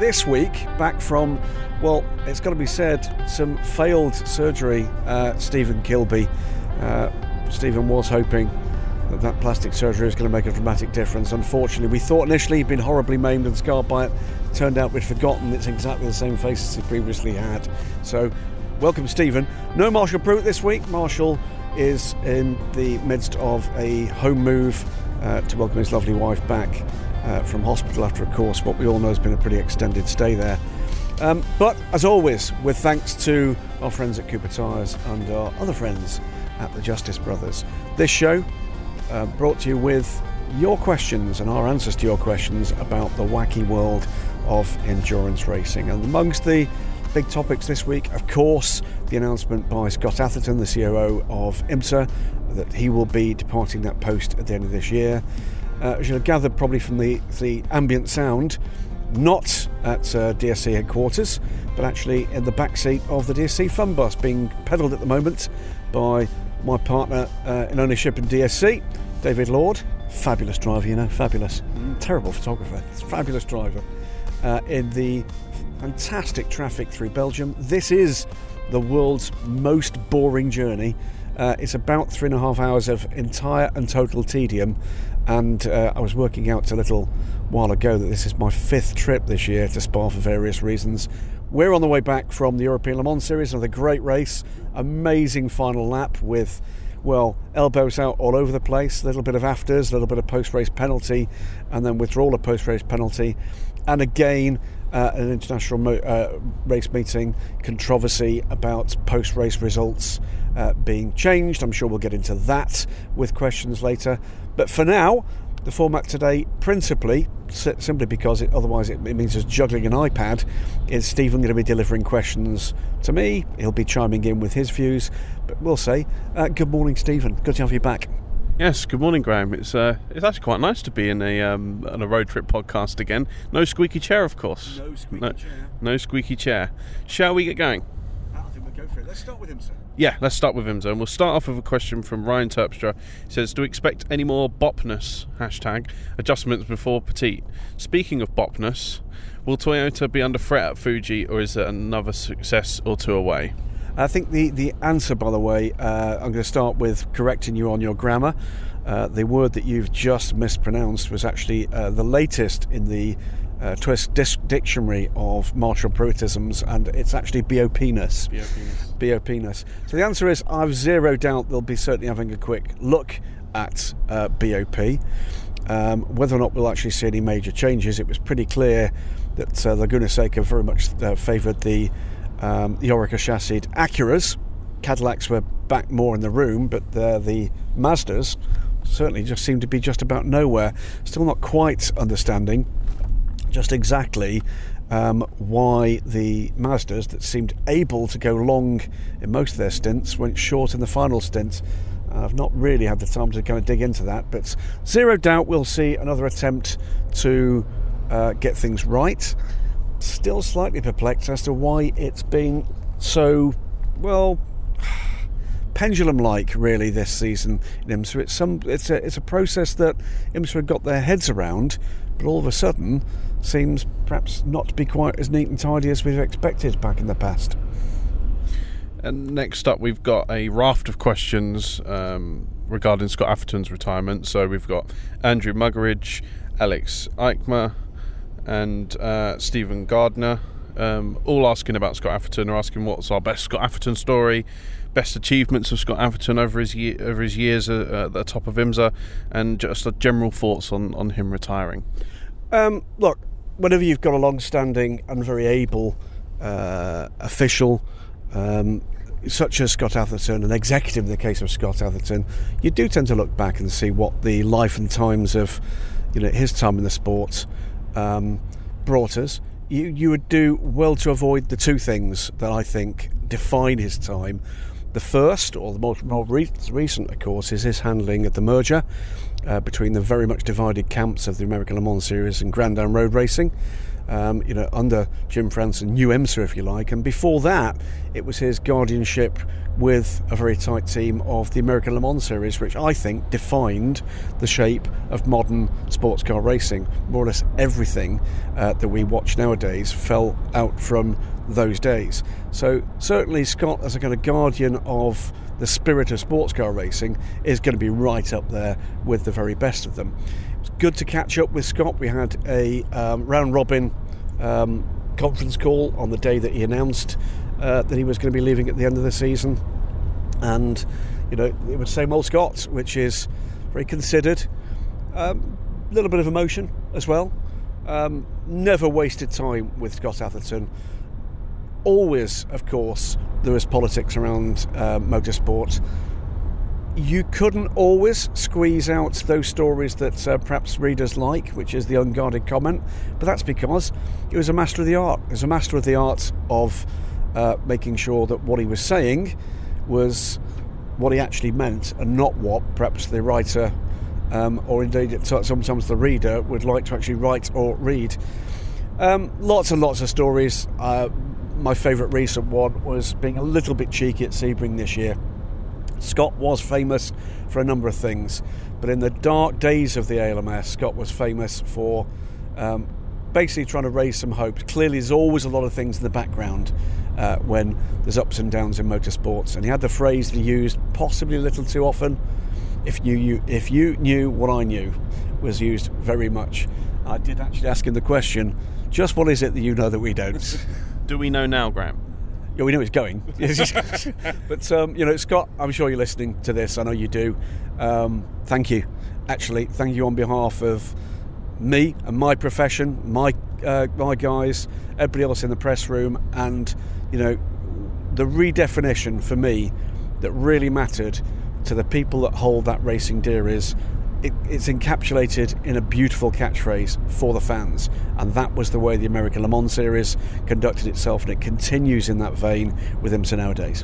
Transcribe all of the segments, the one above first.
This week, back from, well, it's got to be said, some failed surgery, uh, Stephen Kilbey. Uh, Stephen was hoping that that plastic surgery was going to make a dramatic difference. Unfortunately, we thought initially he'd been horribly maimed and scarred by it. Turned out we'd forgotten it's exactly the same face as he previously had. So, welcome, Stephen. No Marshall Pruett this week. Marshall is in the midst of a home move uh, to welcome his lovely wife back uh, from hospital after, of course, what we all know has been a pretty extended stay there. Um, but as always, with thanks to our friends at Cooper Tires and our other friends at the Justice Brothers, this show uh, brought to you with your questions and our answers to your questions about the wacky world of endurance racing. And amongst the big topics this week, of course, the announcement by Scott Atherton, the COO of IMSA, that he will be departing that post at the end of this year. Uh, as you'll gather probably from the, the ambient sound, not at uh, DSC headquarters, but actually in the back seat of the DSC fun bus being pedalled at the moment by my partner uh, in ownership in DSC, David Lord. Fabulous driver, you know, fabulous. Terrible photographer, fabulous driver. Uh, in the fantastic traffic through Belgium. This is the world's most boring journey. Uh, it's about three and a half hours of entire and total tedium. And uh, I was working out a little while ago that this is my fifth trip this year to Spa for various reasons. We're on the way back from the European Le Mans Series, another great race. Amazing final lap with, well, elbows out all over the place, a little bit of afters, a little bit of post race penalty, and then withdrawal of post race penalty. And again, uh, an international mo- uh, race meeting controversy about post race results uh, being changed. I'm sure we'll get into that with questions later. But for now, the format today, principally, simply because it, otherwise it, it means just juggling an iPad, is Stephen going to be delivering questions to me. He'll be chiming in with his views. But we'll say, uh, good morning, Stephen. Good to have you back. Yes, good morning, Graham. It's uh, it's actually quite nice to be in a um, on a road trip podcast again. No squeaky chair, of course. No squeaky no, chair. No squeaky chair. Shall we get going? I think we'll go for it. Let's start with him, sir. Yeah, let's start with him, and we'll start off with a question from Ryan Terpstra. He says, "Do we expect any more bopness hashtag adjustments before Petit?" Speaking of bopness, will Toyota be under threat at Fuji, or is it another success or two away? I think the, the answer, by the way, uh, I'm going to start with correcting you on your grammar. Uh, the word that you've just mispronounced was actually uh, the latest in the uh, Twist dis- dictionary of Marshall Pruettisms, and it's actually. BOPness. BOPness. So the answer is I've zero doubt they'll be certainly having a quick look at uh, BOP. Um, whether or not we'll actually see any major changes, it was pretty clear that uh, Laguna Seca very much uh, favoured the um, the Oreca chassis Acuras. Cadillacs were back more in the room, but the Mazdas certainly just seemed to be just about nowhere. Still not quite understanding just exactly um, why the Mazdas that seemed able to go long in most of their stints went short in the final stint. I've not really had the time to kind of dig into that, but zero doubt we'll see another attempt to uh, get things right. Still slightly perplexed as to why it's been so, well, pendulum like really this season in IMSA. It's some it's a it's a process that IMSA have got their heads around, but all of a sudden seems perhaps not to be quite as neat and tidy as we've expected back in the past. And next up, we've got a raft of questions um, regarding Scott Atherton's retirement. So we've got Andrew Muggeridge, Alex Eichmer, and uh, Stephen Gardner, um, all asking about Scott Atherton, or asking what's our best Scott Atherton story, best achievements of Scott Atherton over his ye- over his years uh, at the top of IMSA, and just general thoughts on, on him retiring. Um, look, whenever you've got a long-standing and very able uh, official. Um, such as Scott Atherton, an executive in the case of Scott Atherton, you do tend to look back and see what the life and times of, you know, his time in the sport um, brought us. You you would do well to avoid the two things that I think define his time. The first, or the most more re- recent, of course, is his handling of the merger uh, between the very much divided camps of the American Le Mans Series and Grand Am Road Racing. Um, you know, under Jim France's, new IMSA, if you like. And before that, it was his guardianship with a very tight team of the American Le Mans Series, which I think defined the shape of modern sports car racing. More or less everything uh, that we watch nowadays fell out from those days. So, certainly, Scott, as a kind of guardian of the spirit of sports car racing, is going to be right up there with the very best of them. It's good to catch up with Scott. We had a um, round robin um, conference call on the day that he announced uh, that he was going to be leaving at the end of the season. And, you know, it was same old Scott, which is very considered. A um, little bit of emotion as well. Um, never wasted time with Scott Atherton. Always, of course, there was politics around uh, motorsport. You couldn't always squeeze out those stories that uh, perhaps readers like, which is the unguarded comment, but that's because he was a master of the art. He was a master of the art of uh, making sure that what he was saying was what he actually meant and not what perhaps the writer um, or indeed sometimes the reader would like to actually write or read. Um, lots and lots of stories. Uh, my favourite recent one was being a little bit cheeky at Sebring this year. Scott was famous for a number of things, but in the dark days of the ALMS, Scott was famous for um, basically trying to raise some hope. Clearly, there's always a lot of things in the background uh, when there's ups and downs in motorsports. And he had the phrase that he used possibly a little too often. If you, you if you knew what I knew, was used very much. I did actually ask him the question: just what is it that you know that we don't? Do we know now, Graham? Yeah, we know it's going. but um, you know, Scott, I'm sure you're listening to this. I know you do. Um, thank you. Actually, thank you on behalf of me and my profession, my uh, my guys, everybody else in the press room, and you know, the redefinition for me that really mattered to the people that hold that racing dear is it, it's encapsulated in a beautiful catchphrase for the fans, and that was the way the American Le Mans Series conducted itself, and it continues in that vein with IMSA nowadays.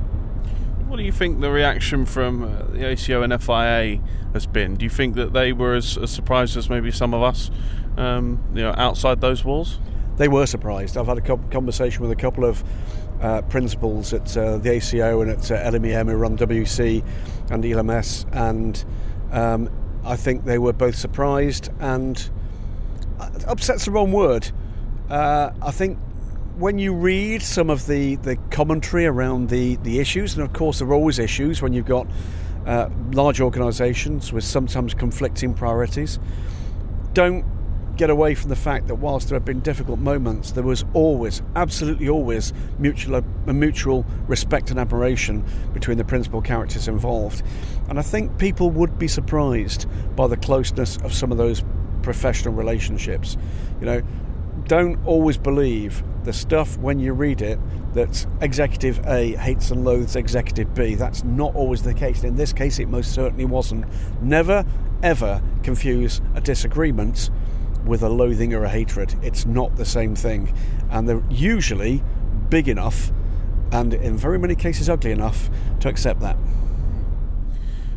What do you think the reaction from uh, the ACO and FIA has been? Do you think that they were as, as surprised as maybe some of us, um, you know, outside those walls? They were surprised. I've had a conversation with a couple of uh, principals at uh, the ACO and at uh, LMEM who run WEC and ELMS, and um, I think they were both surprised and uh, upset's the wrong word. Uh, I think when you read some of the, the commentary around the, the issues, and of course there are always issues when you've got uh, large organisations with sometimes conflicting priorities, don't get away from the fact that whilst there have been difficult moments, there was always, absolutely always, mutual, mutual respect and admiration between the principal characters involved. And I think people would be surprised by the closeness of some of those professional relationships. You know, don't always believe the stuff when you read it that executive A hates and loathes executive B. That's not always the case. In this case, it most certainly wasn't. Never, ever confuse a disagreement with a loathing or a hatred. It's not the same thing. And they're usually big enough and in very many cases ugly enough to accept that.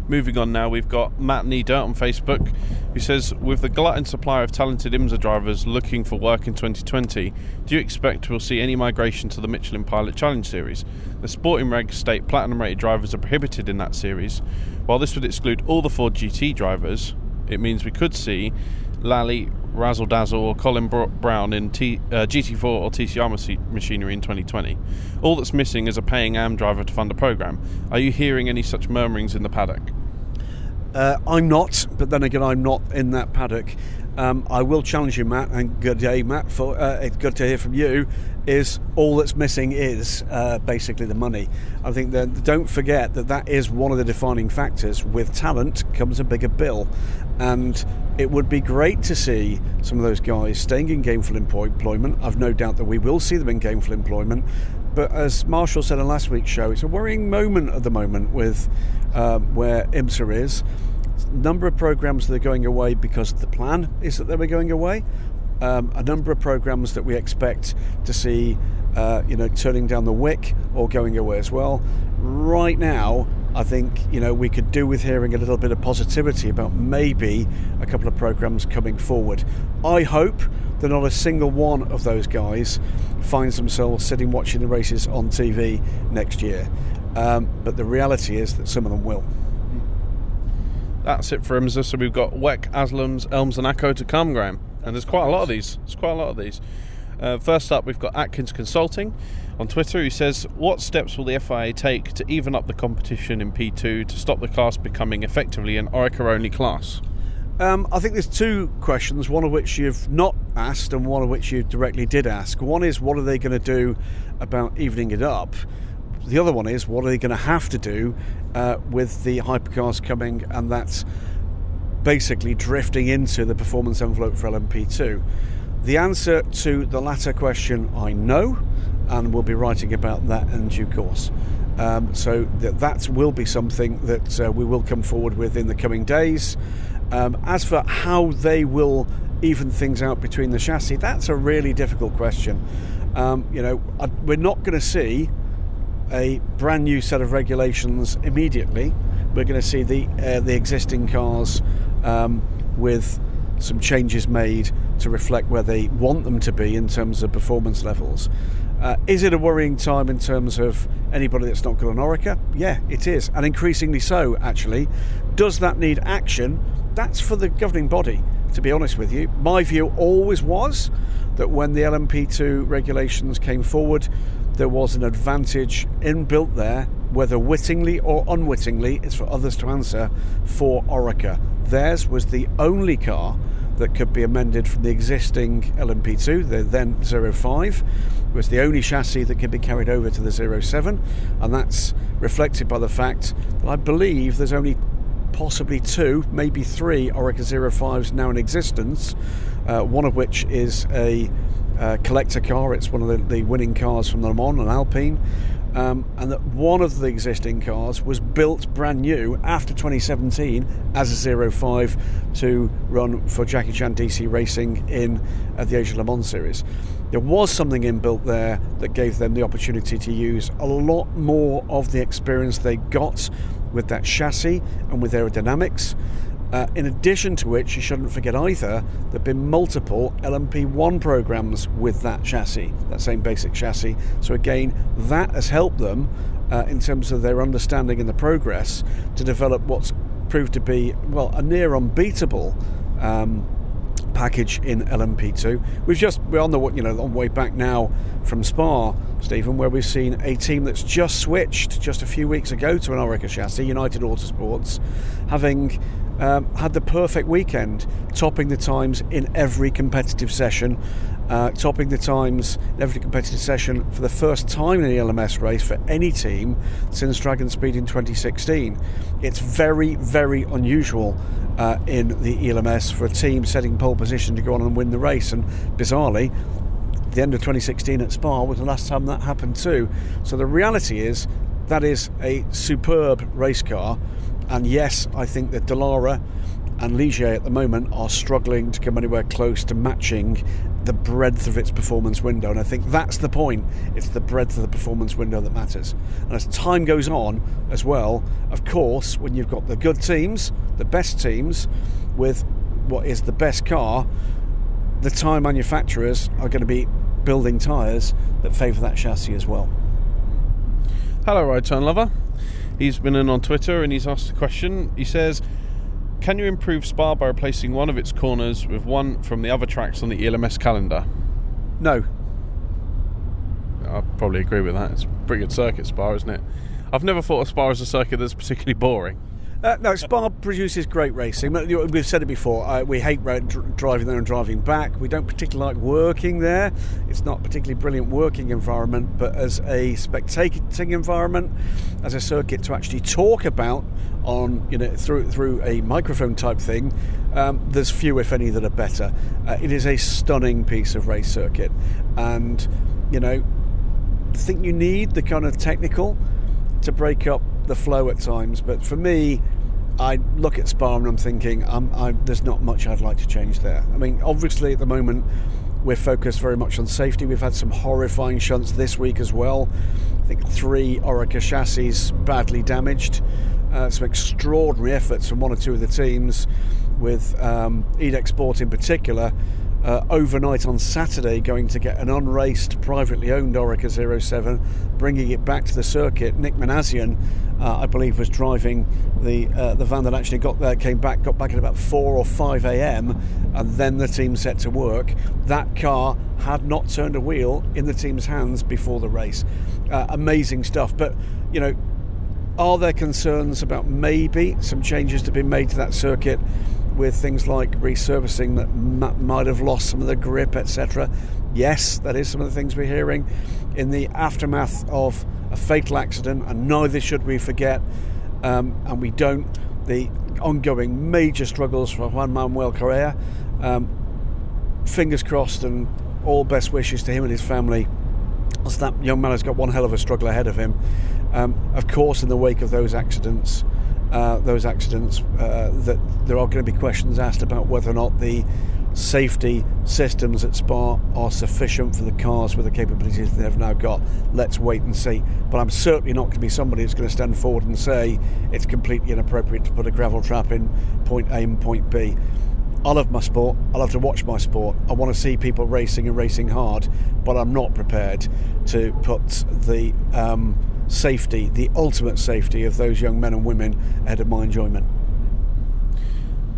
Moving on now, we've got Matt Needer on Facebook who says, With the glut and supply of talented IMSA drivers looking for work in 2020, do you expect we'll see any migration to the Michelin Pilot Challenge Series? The sporting regs state platinum rated drivers are prohibited in that series. While this would exclude all the Ford GT drivers, it means we could see Lally, Razzle Dazzle, or Colin Brown in T, uh, GT4 or TCR machinery in 2020. All that's missing is a paying AM driver to fund a program. Are you hearing any such murmurings in the paddock? Uh, I'm not, but then again, I'm not in that paddock. Um, I will challenge you, Matt, and good day, Matt. For uh, it's good to hear from you. Is all that's missing is uh, basically the money. I think that don't forget that that is one of the defining factors. With talent comes a bigger bill, and it would be great to see some of those guys staying in gainful employment. I've no doubt that we will see them in gainful employment. But as Marshall said in last week's show, it's a worrying moment at the moment with um, where IMSA is. Number of programs that are going away because the plan is that they were going away. Um, a number of programs that we expect to see, uh, you know, turning down the wick or going away as well. Right now, I think you know we could do with hearing a little bit of positivity about maybe a couple of programs coming forward. I hope that not a single one of those guys finds themselves sitting watching the races on TV next year. Um, but the reality is that some of them will. That's it for IMSA. So we've got WEC, Aslams, ELMS, and ACO to come, Graham. And there's quite a lot of these. There's quite a lot of these. Uh, first up, we've got Atkins Consulting on Twitter. who says, "What steps will the FIA take to even up the competition in P2 to stop the class becoming effectively an Oreca-only class?" Um, I think there's two questions, one of which you've not asked and one of which you directly did ask. One is, what are they going to do about evening it up? The other one is, what are they going to have to do uh, with the hypercars coming and that's basically drifting into the performance envelope for LMP2? The answer to the latter question, I know, and we'll be writing about that in due course. Um, so that, that will be something that uh, we will come forward with in the coming days. Um, as for how they will even things out between the chassis, that's a really difficult question. Um, you know, we're not going to see a brand new set of regulations immediately. We're going to see the uh, the existing cars um, with some changes made to reflect where they want them to be in terms of performance levels. Uh, is it a worrying time in terms of anybody that's not got an Oreca? Yeah, it is, and increasingly so, actually. Does that need action? that's for the governing body, to be honest with you. My view always was that when the LMP2 regulations came forward, there was an advantage inbuilt there, whether wittingly or unwittingly, it's for others to answer, for Oreca. Theirs was the only car that could be amended from the existing LMP2, the then 05. It was the only chassis that could be carried over to the 07, and that's reflected by the fact that I believe there's only possibly two, maybe three Oreca 05s now in existence, uh, one of which is a uh, collector car. It's one of the, the, winning cars from the Le Mans, an Alpine. Um, and that one of the existing cars was built brand new after 2017 as a 05 to run for Jackie Chan DC Racing in the Asia Le Mans series. There was something inbuilt there that gave them the opportunity to use a lot more of the experience they got with that chassis and with aerodynamics. Uh, in addition to which, you shouldn't forget either, there have been multiple LMP1 programs with that chassis, that same basic chassis. So, again, that has helped them uh, in terms of their understanding and the progress to develop what's proved to be, well, a near unbeatable um, package in LMP2. We've just we're on the you know on way back now from Spa, Stephen, where we've seen a team that's just switched just a few weeks ago to an Oreca chassis, United Autosports, having um, had the perfect weekend, topping the times in every competitive session, uh, topping the times in every competitive session for the first time in the LMS race for any team since DragonSpeed in 2016. It's very, very unusual uh, in the ELMS for a team setting pole position to go on and win the race, and bizarrely, the end of 2016 at Spa was the last time that happened too. So the reality is that is a superb race car and yes, I think that Dallara and Ligier at the moment are struggling to come anywhere close to matching the breadth of its performance window. And I think that's the point. It's the breadth of the performance window that matters. And as time goes on as well, of course, when you've got the good teams, the best teams, with what is the best car, the tyre manufacturers are going to be building tyres that favour that chassis as well. Hello, Right Turn Lover. He's been in on Twitter and he's asked a question. He says, Can you improve Spa by replacing one of its corners with one from the other tracks on the ELMS calendar? No. I probably agree with that. It's a pretty good circuit, Spa, isn't it? I've never thought of Spa as a circuit that's particularly boring. Uh, no, Spa produces great racing. We've said it before. Uh, we hate driving there and driving back. We don't particularly like working there. It's not particularly brilliant working environment, but as a spectating environment, as a circuit to actually talk about on you know through through a microphone type thing, um, there's few if any that are better. Uh, it is a stunning piece of race circuit, and you know, I think you need the kind of technical to break up the flow at times. But for me, I look at Spa and I'm thinking, I'm, I, there's not much I'd like to change there. I mean, obviously at the moment we're focused very much on safety. We've had some horrifying shunts this week as well. I think three Oreca chassis badly damaged. Uh, some extraordinary efforts from one or two of the teams, with um, IDEC Sport in particular, uh, overnight on Saturday going to get an unraced, privately owned Oreca 07, bringing it back to the circuit. Nick Manassian, uh, I believe, was driving the uh, the van that actually got there, came back, got back at about 4 or 5 a.m., and then the team set to work. That car had not turned a wheel in the team's hands before the race. Uh, amazing stuff. But, you know, are there concerns about maybe some changes to be made to that circuit? With things like resurfacing that m- might have lost some of the grip, etc. Yes, that is some of the things we're hearing in the aftermath of a fatal accident, and neither should we forget, um, and we don't, the ongoing major struggles for Juan Manuel Correa. Um, fingers crossed, and all best wishes to him and his family. As that young man has got one hell of a struggle ahead of him. Um, of course, in the wake of those accidents, uh, those accidents, uh, that there are going to be questions asked about whether or not the safety systems at Spa are sufficient for the cars with the capabilities they've now got. Let's wait and see. But I'm certainly not going to be somebody that's going to stand forward and say it's completely inappropriate to put a gravel trap in point A and point B. I love my sport. I love to watch my sport. I want to see people racing and racing hard, but I'm not prepared to put the um, safety, the ultimate safety of those young men and women ahead of my enjoyment.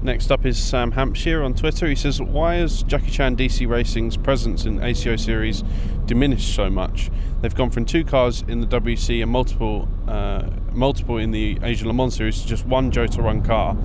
Next up is Sam Hampshire on Twitter. He says, Why has Jackie Chan DC Racing's presence in ACO Series diminished so much? They've gone from two cars in the WEC and multiple uh, multiple in the Asian Le Mans Series to just one Jota run car.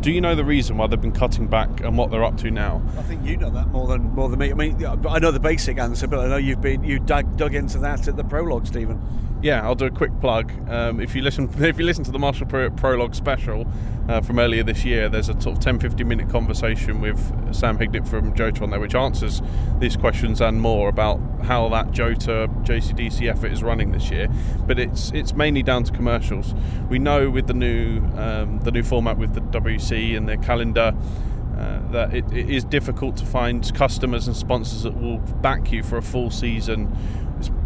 Do you know the reason why they've been cutting back and what they're up to now? I think you know that more than more than me. I mean, I know the basic answer, but I know you've been you dug, dug into that at the prologue, Stephen yeah, I'll do a quick plug. Um, if you listen, if you listen to the Marshall Pro- Prologue special uh, from earlier this year, there's a sort of 10, 15 minute conversation with Sam Hignett from Jota on there, which answers these questions and more about how that Jota JCDC effort is running this year. But it's it's mainly down to commercials. We know with the new um, the new format with the WEC and the calendar. Uh, that it, it is difficult to find customers and sponsors that will back you for a full season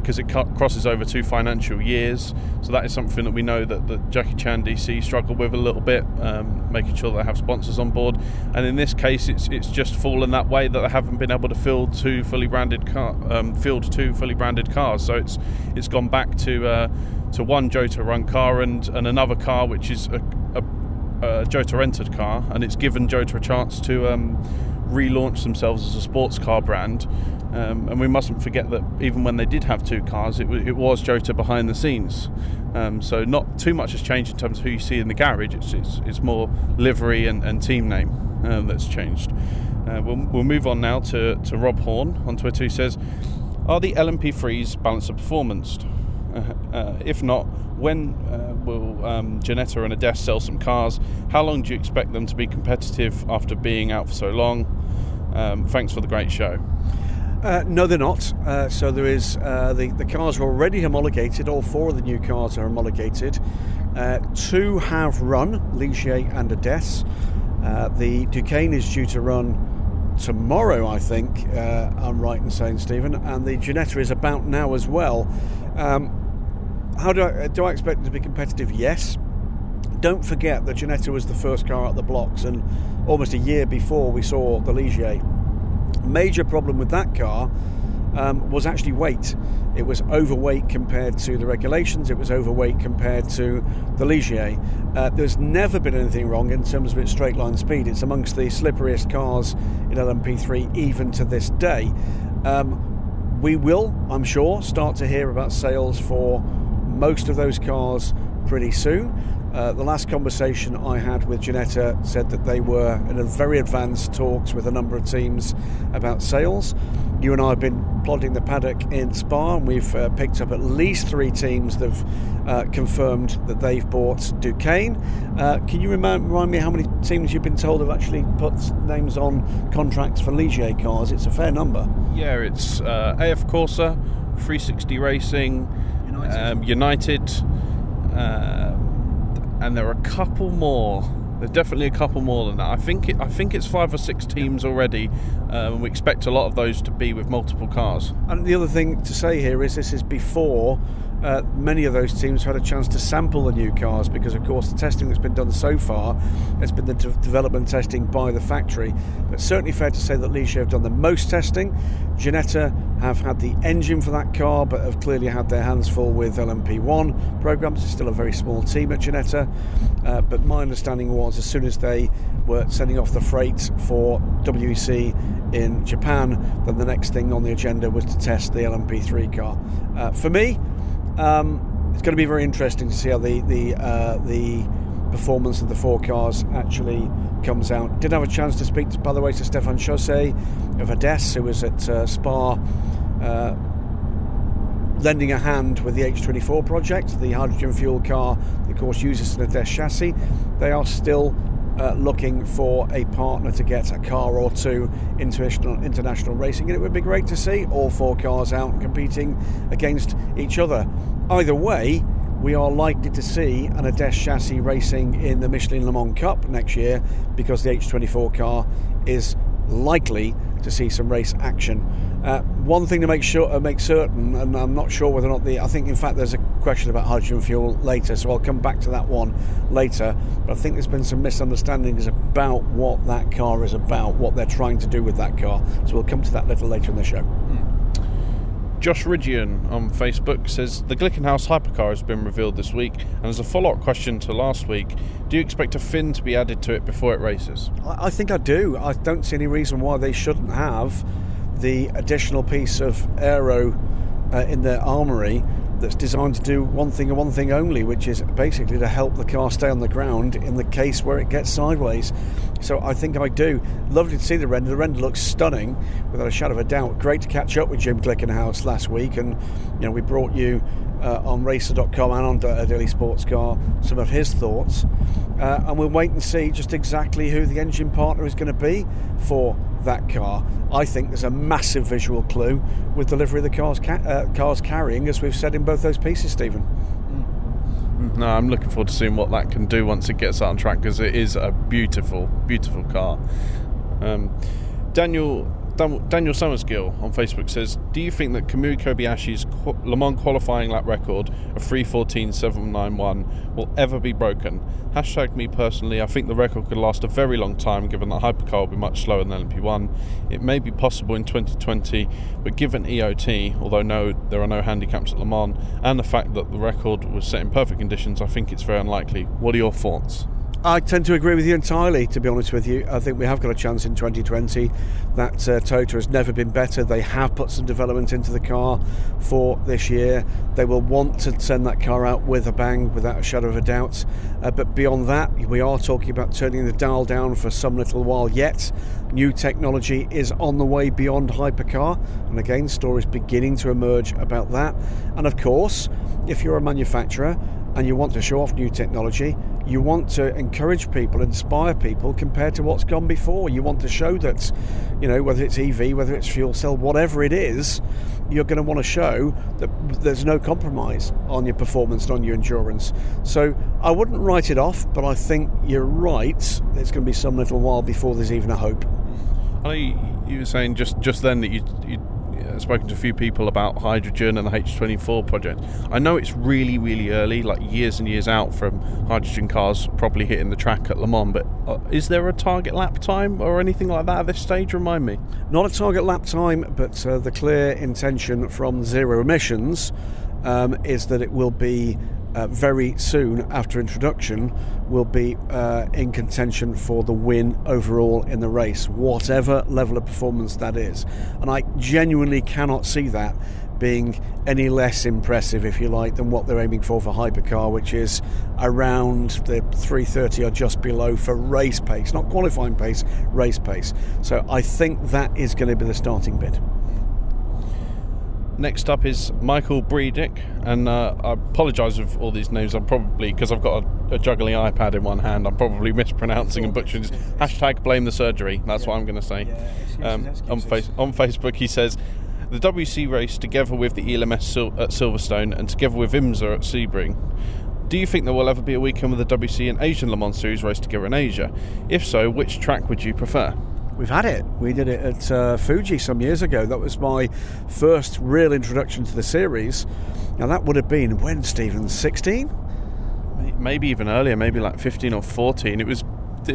because it crosses over two financial years. So that is something that we know that, that Jackie Chan DC struggle with a little bit, um, making sure they have sponsors on board. And in this case, it's it's just fallen that way that they haven't been able to field two fully branded car, um, field two fully branded cars. So it's it's gone back to uh, to one Jota run car and, and another car which is a, a, a Jota rented car, and it's given Jota a chance to. Um, relaunch themselves as a sports car brand um, and we mustn't forget that even when they did have two cars, it, w- it was Jota behind the scenes. Um, so not too much has changed in terms of who you see in the garage. It's, it's, it's more livery and, and team name um, that's changed. Uh, we'll, we'll move on now to, to Rob Horn on Twitter. He says, "Are the LMP3s balanced of performance? Uh, uh, if not, when uh, will um, Ginetta and Adess sell some cars? How long do you expect them to be competitive after being out for so long? Um, thanks for the great show." Uh, no, they're not. Uh, so there is uh, the the cars are already homologated. All four of the new cars are homologated. Uh, two have run, Ligier and Adess. Uh, the Duqueine is due to run tomorrow, I think. Uh, I'm right in saying, Stephen, and the Ginetta is about now as well. Um, how do I do I expect it to be competitive? Yes. Don't forget that Ginetta was the first car at the blocks, and almost a year before we saw the Ligier Major problem with that car um, was actually weight. It was overweight compared to the regulations, it was overweight compared to the Ligier. Uh, there's never been anything wrong in terms of its straight line speed. It's amongst the slipperiest cars in LMP3 even to this day. Um, we will, I'm sure, start to hear about sales for most of those cars pretty soon. Uh, the last conversation I had with Ginetta said that they were in a very advanced talks with a number of teams about sales. You and I have been plodding the paddock in Spa, and we've uh, picked up at least three teams that have uh, confirmed that they've bought Duqueine. Uh, can you remind, remind, me how many teams you've been told have actually put names on contracts for Ligier cars? It's a fair number. Yeah, it's uh, AF Corsa, 360 Racing, United. Um, United uh, and there are a couple more There's definitely a couple more than that. I think it, I think it's five or six teams already. Um, we expect a lot of those to be with multiple cars. And the other thing to say here is this is before uh, many of those teams had a chance to sample the new cars because, of course, the testing that's been done so far has been the de- development testing by the factory. But certainly fair to say that Ligier have done the most testing. Ginetta have had the engine for that car, but have clearly had their hands full with LMP1 programs. It's still a very small team at Ginetta. Uh, but my understanding was as soon as they were sending off the freight for WEC in Japan, then the next thing on the agenda was to test the LMP3 car. Uh, for me, um, it's going to be very interesting to see how the the uh, the performance of the four cars actually comes out. Did have a chance to speak, to, by the way, to Stefan Chaussee of Adess, who was at uh, Spa. Uh, lending a hand with the H24 project, the hydrogen fuel car, that of course uses an Adess chassis. They are still uh, looking for a partner to get a car or two into international racing, and it would be great to see all four cars out competing against each other. Either way, we are likely to see an Adess chassis racing in the Michelin Le Mans Cup next year because the H24 car is likely to see some race action. Uh, one thing to make sure, uh, make certain, and I'm not sure whether or not the. I think, in fact, there's a question about hydrogen fuel later, so I'll come back to that one later. But I think there's been some misunderstandings about what that car is about, what they're trying to do with that car. So we'll come to that a little later in the show. Josh Ridgian on Facebook says the Glickenhaus hypercar has been revealed this week, and as a follow up question to last week, do you expect a fin to be added to it before it races? I think I do. I don't see any reason why they shouldn't have the additional piece of aero uh, in their armoury that's designed to do one thing and one thing only, which is basically to help the car stay on the ground in the case where it gets sideways. So I think I do. Lovely to see the render. The render looks stunning, without a shadow of a doubt. Great to catch up with Jim Glickenhaus last week, and you know we brought you uh, on Racer.com and on Daily Sports Car some of his thoughts, uh, and we'll wait and see just exactly who the engine partner is going to be for that car. I think there's a massive visual clue with delivery of the cars, ca- uh, cars carrying, as we've said in both those pieces, Stephen. No, I'm looking forward to seeing what that can do once it gets out on track because it is a beautiful, beautiful car. Um, Daniel Daniel Summersgill on Facebook says, "Do you think that Kamui Kobayashi's Le Mans qualifying lap record of 3:14.791 will ever be broken?" Hashtag me personally, I think the record could last a very long time, given that hypercar will be much slower than LMP1. It may be possible in 2020, but given EOT, although no, there are no handicaps at Le Mans, and the fact that the record was set in perfect conditions, I think it's very unlikely. What are your thoughts? I tend to agree with you entirely, to be honest with you. I think we have got a chance in 2020. That uh, Toto has never been better. They have put some development into the car for this year. They will want to send that car out with a bang, without a shadow of a doubt. Uh, but beyond that, we are talking about turning the dial down for some little while yet. New technology is on the way beyond hypercar, and again, stories beginning to emerge about that. And of course, if you're a manufacturer and you want to show off new technology, you want to encourage people, inspire people compared to what's gone before. You want to show that, you know, whether it's EV, whether it's fuel cell, whatever it is, you're going to want to show that there's no compromise on your performance and on your endurance. So I wouldn't write it off, but I think you're right. It's going to be some little while before there's even a hope. I know you were saying just, just then that you, you spoken to a few people about hydrogen and the H24 project. I know it's really, really early, like years and years out from hydrogen cars properly hitting the track at Le Mans, but uh, is there a target lap time or anything like that at this stage? Remind me. Not a target lap time, but uh, the clear intention from zero emissions um, is that it will be uh, very soon after introduction will be uh, in contention for the win overall in the race, whatever level of performance that is. And I genuinely cannot see that being any less impressive, if you like, than what they're aiming for for hypercar, which is around the 330 or just below for race pace, not qualifying pace, race pace. So I think that is going to be the starting bid. Next up is Michael Breedick, and uh, I apologise with all these names. I'm probably because I've got a, a, juggling iPad in one hand. I'm probably mispronouncing and butchering. Hashtag blame the surgery. That's yeah. what I'm going to say. Yeah, um, on, face, on Facebook, he says the WEC race together with the ELMS at Silverstone and together with IMSA at Sebring Do you think there will ever be a weekend with the WEC and Asian Le Mans Series race together in Asia? If so, which track would you prefer? We've had it. We did it at uh, Fuji some years ago. That was my first real introduction to the series. Now, that would have been when, Stephen? 16? Maybe even earlier, maybe like 15 or 14. It was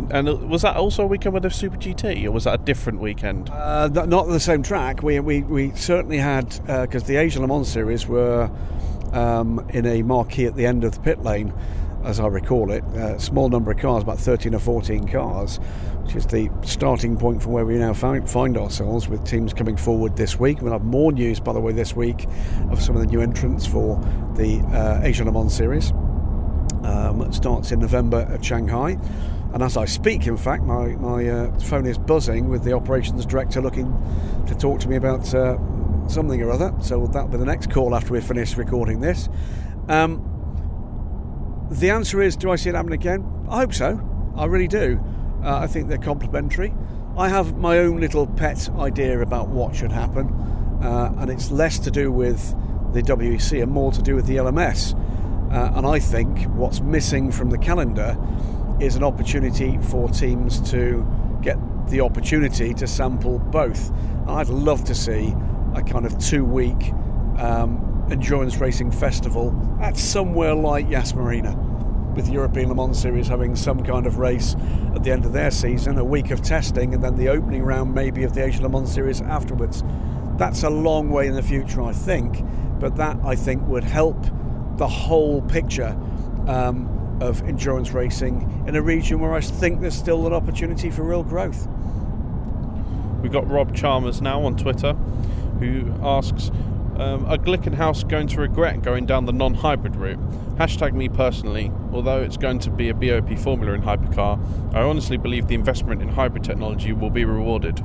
and was that also a weekend with the Super GT, or was that a different weekend? Uh, not the same track. We we, we certainly had because uh, the Asian Le Mans series were um, in a marquee at the end of the pit lane, as I recall it. A small number of cars, about 13 or 14 cars, which is the starting point from where we now find, ourselves. With teams coming forward this week, we'll have more news, by the way, this week of some of the new entrants for the uh, Asian Le Mans series. Um, it starts in November at Shanghai. And as I speak, in fact, my, my uh, phone is buzzing with the operations director looking to talk to me about uh, something or other. So that'll be the next call after we finish recording this. Um, the answer is do I see it happen again? I hope so. I really do. Uh, I think they're complementary. I have my own little pet idea about what should happen, uh, and it's less to do with the WEC and more to do with the LMS. Uh, and I think what's missing from the calendar is an opportunity for teams to get the opportunity to sample both. I'd love to see a kind of two week um, endurance racing festival at somewhere like Yas Marina, with European Le Mans Series having some kind of race at the end of their season, a week of testing, and then the opening round maybe of the Asian Le Mans Series afterwards. That's a long way in the future, I think, but that I think would help the whole picture. Um, of endurance racing in a region where I think there's still an opportunity for real growth. We've got Rob Chalmers now on Twitter who asks um, Are Glickenhaus going to regret going down the non hybrid route? Hashtag me personally, although it's going to be a BOP formula in hypercar, I honestly believe the investment in hybrid technology will be rewarded.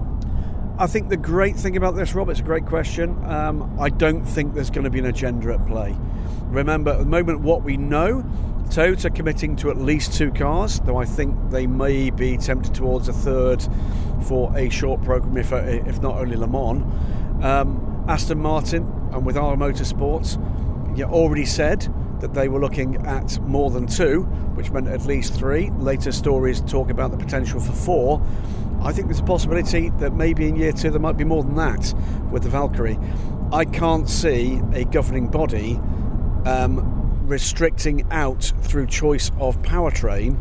I think the great thing about this, Rob, it's a great question. Um, I don't think there's going to be an agenda at play. Remember, at the moment, what we know Toyota committing to at least two cars, though I think they may be tempted towards a third for a short program, if, if not only Le Mans. Um, Aston Martin and with our Motorsports, you already said that they were looking at more than two, which meant at least three. Later stories talk about the potential for four. I think there's a possibility that maybe in year two there might be more than that with the Valkyrie. I can't see a governing body um, restricting out through choice of powertrain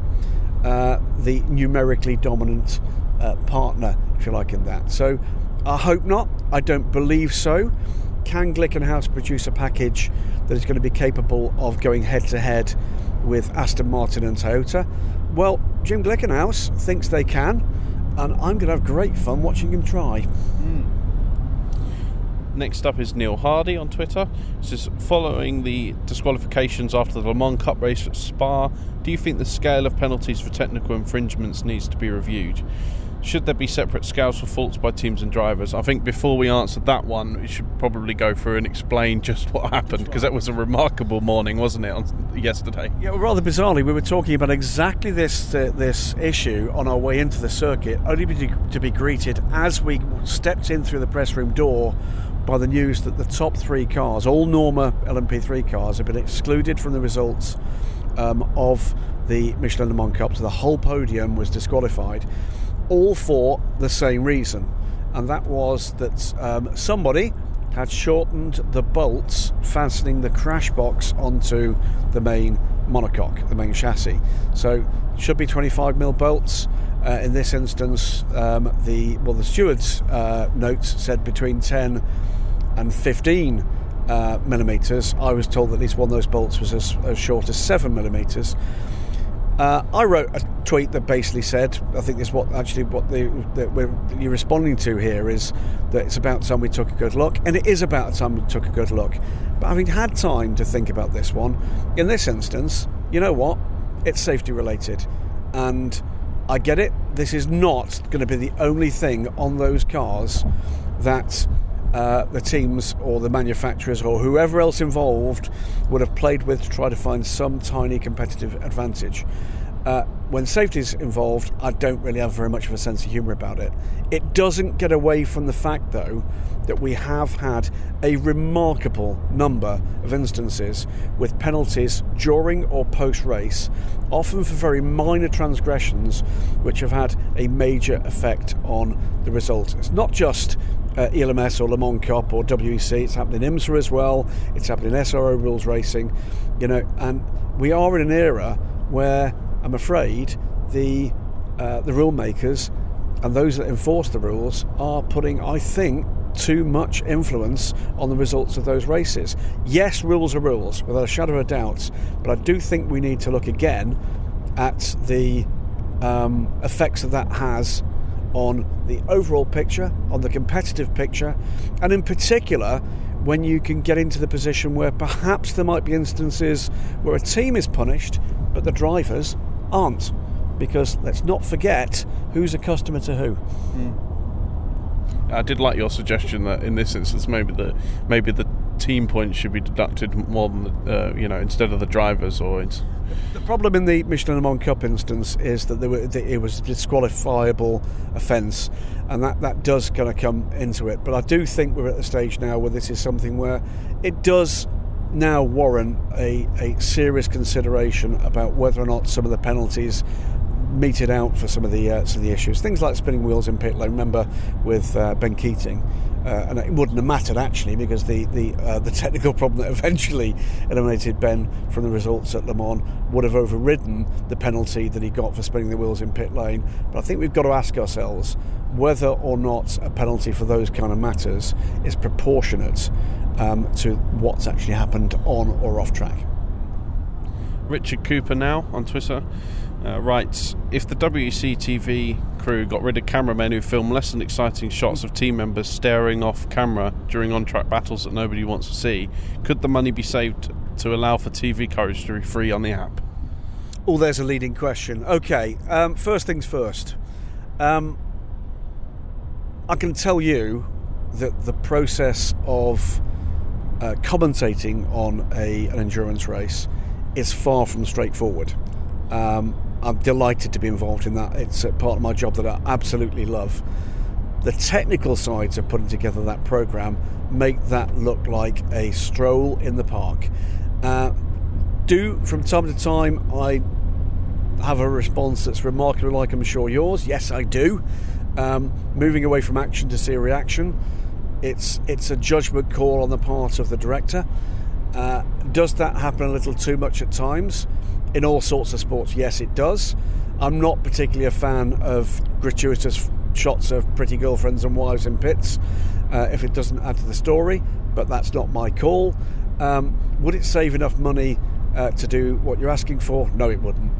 uh, the numerically dominant uh, partner, if you like, in that. So I hope not. I don't believe so. Can Glickenhaus produce a package that is going to be capable of going head to head with Aston Martin and Toyota? Well, Jim Glickenhaus thinks they can, and I'm going to have great fun watching him try. Mm. Next up is Neil Hardy on Twitter. This is following the disqualifications after the Le Mans Cup race at Spa. Do you think the scale of penalties for technical infringements needs to be reviewed? Should there be separate scales for faults by teams and drivers? I think before we answer that one, we should probably go through and explain just what happened because that was a remarkable morning, wasn't it, on yesterday? Yeah, rather bizarrely, we were talking about exactly this uh, this issue on our way into the circuit, only to be greeted as we stepped in through the press room door by the news that the top three cars, all Norma LMP3 cars, have been excluded from the results um, of the Michelin Le Mans Cup. So the whole podium was disqualified, all for the same reason, and that was that um, somebody had shortened the bolts fastening the crash box onto the main monocoque, the main chassis. So should be 25 mil bolts. Uh, in this instance, um, the well, the steward's uh, notes said between 10 and 15 uh, millimeters. I was told that at least one of those bolts was as, as short as 7 millimeters. Uh, I wrote a tweet that basically said, I think this is what actually what the, you're responding to here is that it's about time we took a good look, and it is about time we took a good look. But having had time to think about this one, in this instance, you know what? It's safety related, and I get it. This is not going to be the only thing on those cars that uh, the teams or the manufacturers or whoever else involved would have played with to try to find some tiny competitive advantage. Uh, when safety is involved, I don't really have very much of a sense of humour about it. It doesn't get away from the fact, though, that we have had a remarkable number of instances with penalties during or post race, often for very minor transgressions, which have had a major effect on the result. It's not just uh, ELMS or Le Mans Cup or WEC, it's happening in IMSA as well, it's happening in SRO rules racing, you know, and we are in an era where I'm afraid the uh, the rule makers and those that enforce the rules are putting, I think, too much influence on the results of those races. Yes, rules are rules, without a shadow of a doubt, but I do think we need to look again at the um, effects that that has on the overall picture, on the competitive picture, and in particular when you can get into the position where perhaps there might be instances where a team is punished but the drivers aren't. Because let's not forget who's a customer to who. Mm. I did like your suggestion that in this instance maybe the maybe the team points should be deducted more than the, uh, you know instead of the drivers or. It's... The problem in the Michelin Mans Cup instance is that were, it was a disqualifiable offence, and that, that does kind of come into it. But I do think we're at the stage now where this is something where it does now warrant a, a serious consideration about whether or not some of the penalties meted out for some of the uh, some of the issues. Things like spinning wheels in pit lane. Remember with uh, Ben Keating, uh, and it wouldn't have mattered actually because the the uh, the technical problem that eventually eliminated Ben from the results at Le Mans would have overridden the penalty that he got for spinning the wheels in pit lane. But I think we've got to ask ourselves whether or not a penalty for those kind of matters is proportionate um, to what's actually happened on or off track. Richard Cooper now on Twitter uh, writes If the WEC TV crew got rid of cameramen who film less than exciting shots of team members staring off camera during on track battles that nobody wants to see, could the money be saved to allow for TV coverage to be free on the app? Oh, there's a leading question. Okay, um, first things first. Um, I can tell you that the process of uh, commentating on a, an endurance race is far from straightforward. Um, I'm delighted to be involved in that. It's a part of my job that I absolutely love. The technical sides of putting together that program make that look like a stroll in the park. Uh, do from time to time I have a response that's remarkably like I'm sure yours. Yes, I do. Um, moving away from action to see a reaction it's it's a judgment call on the part of the director. Uh, does that happen a little too much at times? In all sorts of sports, yes, it does. I'm not particularly a fan of gratuitous shots of pretty girlfriends and wives in pits uh, if it doesn't add to the story, but that's not my call. Um, would it save enough money uh, to do what you're asking for? No, it wouldn't.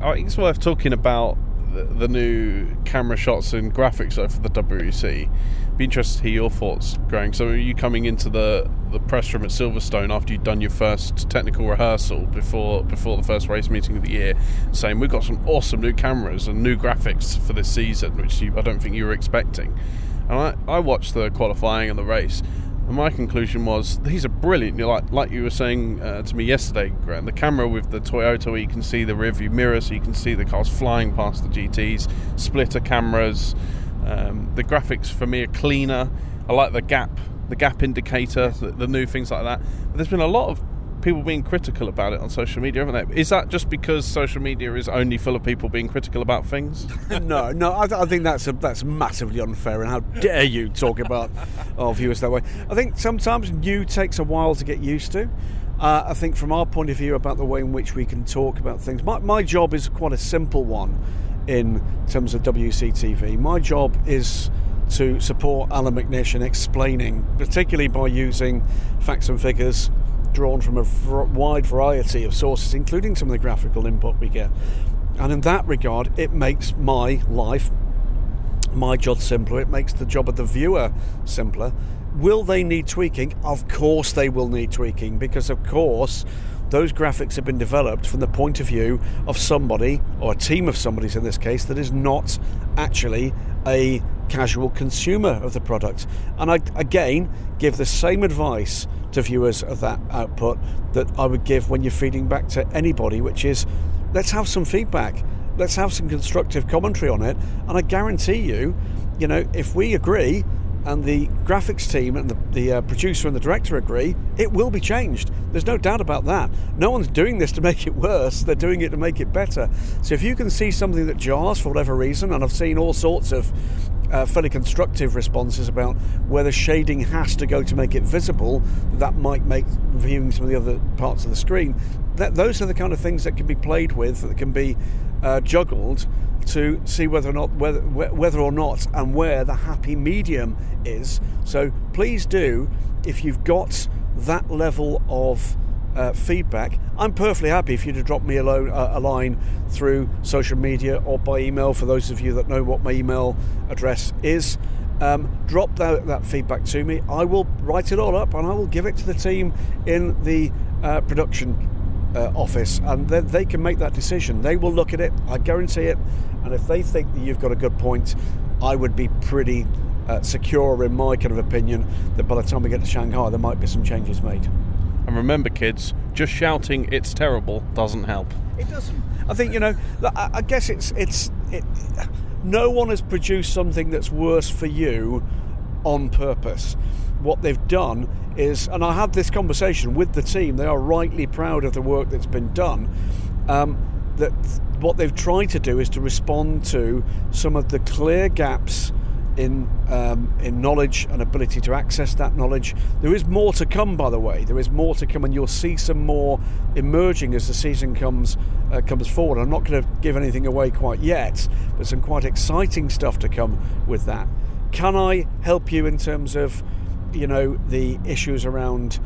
I think it's worth talking about the, new camera shots and graphics for the WEC. Be interested to hear your thoughts, Graham. So, are you coming into the, the press room at Silverstone after you'd done your first technical rehearsal before before the first race meeting of the year, saying we've got some awesome new cameras and new graphics for this season, which you, I don't think you were expecting. And I, I watched the qualifying and the race, and my conclusion was these are brilliant. You're like like you were saying uh, to me yesterday, Grant. The camera with the Toyota, where you can see the rearview mirror, so you can see the cars flying past the GTS. Splitter cameras. Um, the graphics for me are cleaner. I like the gap, the gap indicator, the, the new things like that. But there's been a lot of people being critical about it on social media, haven't they? Is that just because social media is only full of people being critical about things? no, no, I, I, think that's a, that's massively unfair, and how dare you talk about our viewers that way? I think sometimes new takes a while to get used to. Uh, I think from our point of view about the way in which we can talk about things, my, my job is quite a simple one in terms of WEC TV. My job is to support Allan McNish in explaining, particularly by using facts and figures drawn from a wide variety of sources, including some of the graphical input we get. And in that regard, it makes my life, my job simpler. It makes the job of the viewer simpler. Will they need tweaking? Of course, they will need tweaking because, of course, those graphics have been developed from the point of view of somebody, or a team of somebody's in this case, that is not actually a casual consumer of the product. And I, again, give the same advice to viewers of that output that I would give when you're feeding back to anybody, which is let's have some feedback. Let's have some constructive commentary on it. And I guarantee you, you know, if we agree and the graphics team and the, the uh, producer and the director agree, it will be changed. There's no doubt about that. No one's doing this to make it worse, they're doing it to make it better. So if you can see something that jars for whatever reason, and I've seen all sorts of uh, fairly constructive responses about where the shading has to go to make it visible, that might make viewing some of the other parts of the screen. That, those are the kind of things that can be played with, that can be uh, juggled to see whether or not whether whether or not and where the happy medium is. So please do, if you've got that level of uh, feedback, I'm perfectly happy if you to drop me a, lo- a, line through social media or by email. For those of you that know what my email address is, um, drop that, that, feedback to me. I will write it all up and I will give it to the team in the uh, production uh, office, and then they can make that decision. They will look at it, I guarantee it, and if they think that you've got a good point, I would be pretty uh, secure in my kind of opinion that by the time we get to Shanghai, there might be some changes made. And remember, kids, just shouting "it's terrible" doesn't help. It doesn't. I think you know. I guess it's it's. It, no one has produced something that's worse for you on purpose what they've done is, and I had this conversation with the team, they are rightly proud of the work that's been done. Um, that what they've tried to do is to respond to some of the clear gaps in um, in knowledge and ability to access that knowledge. There is more to come, by the way. There is more to come, and you'll see some more emerging as the season comes uh, comes forward. I'm not going to give anything away quite yet, but some quite exciting stuff to come with that. Can I help you in terms of you know, the issues around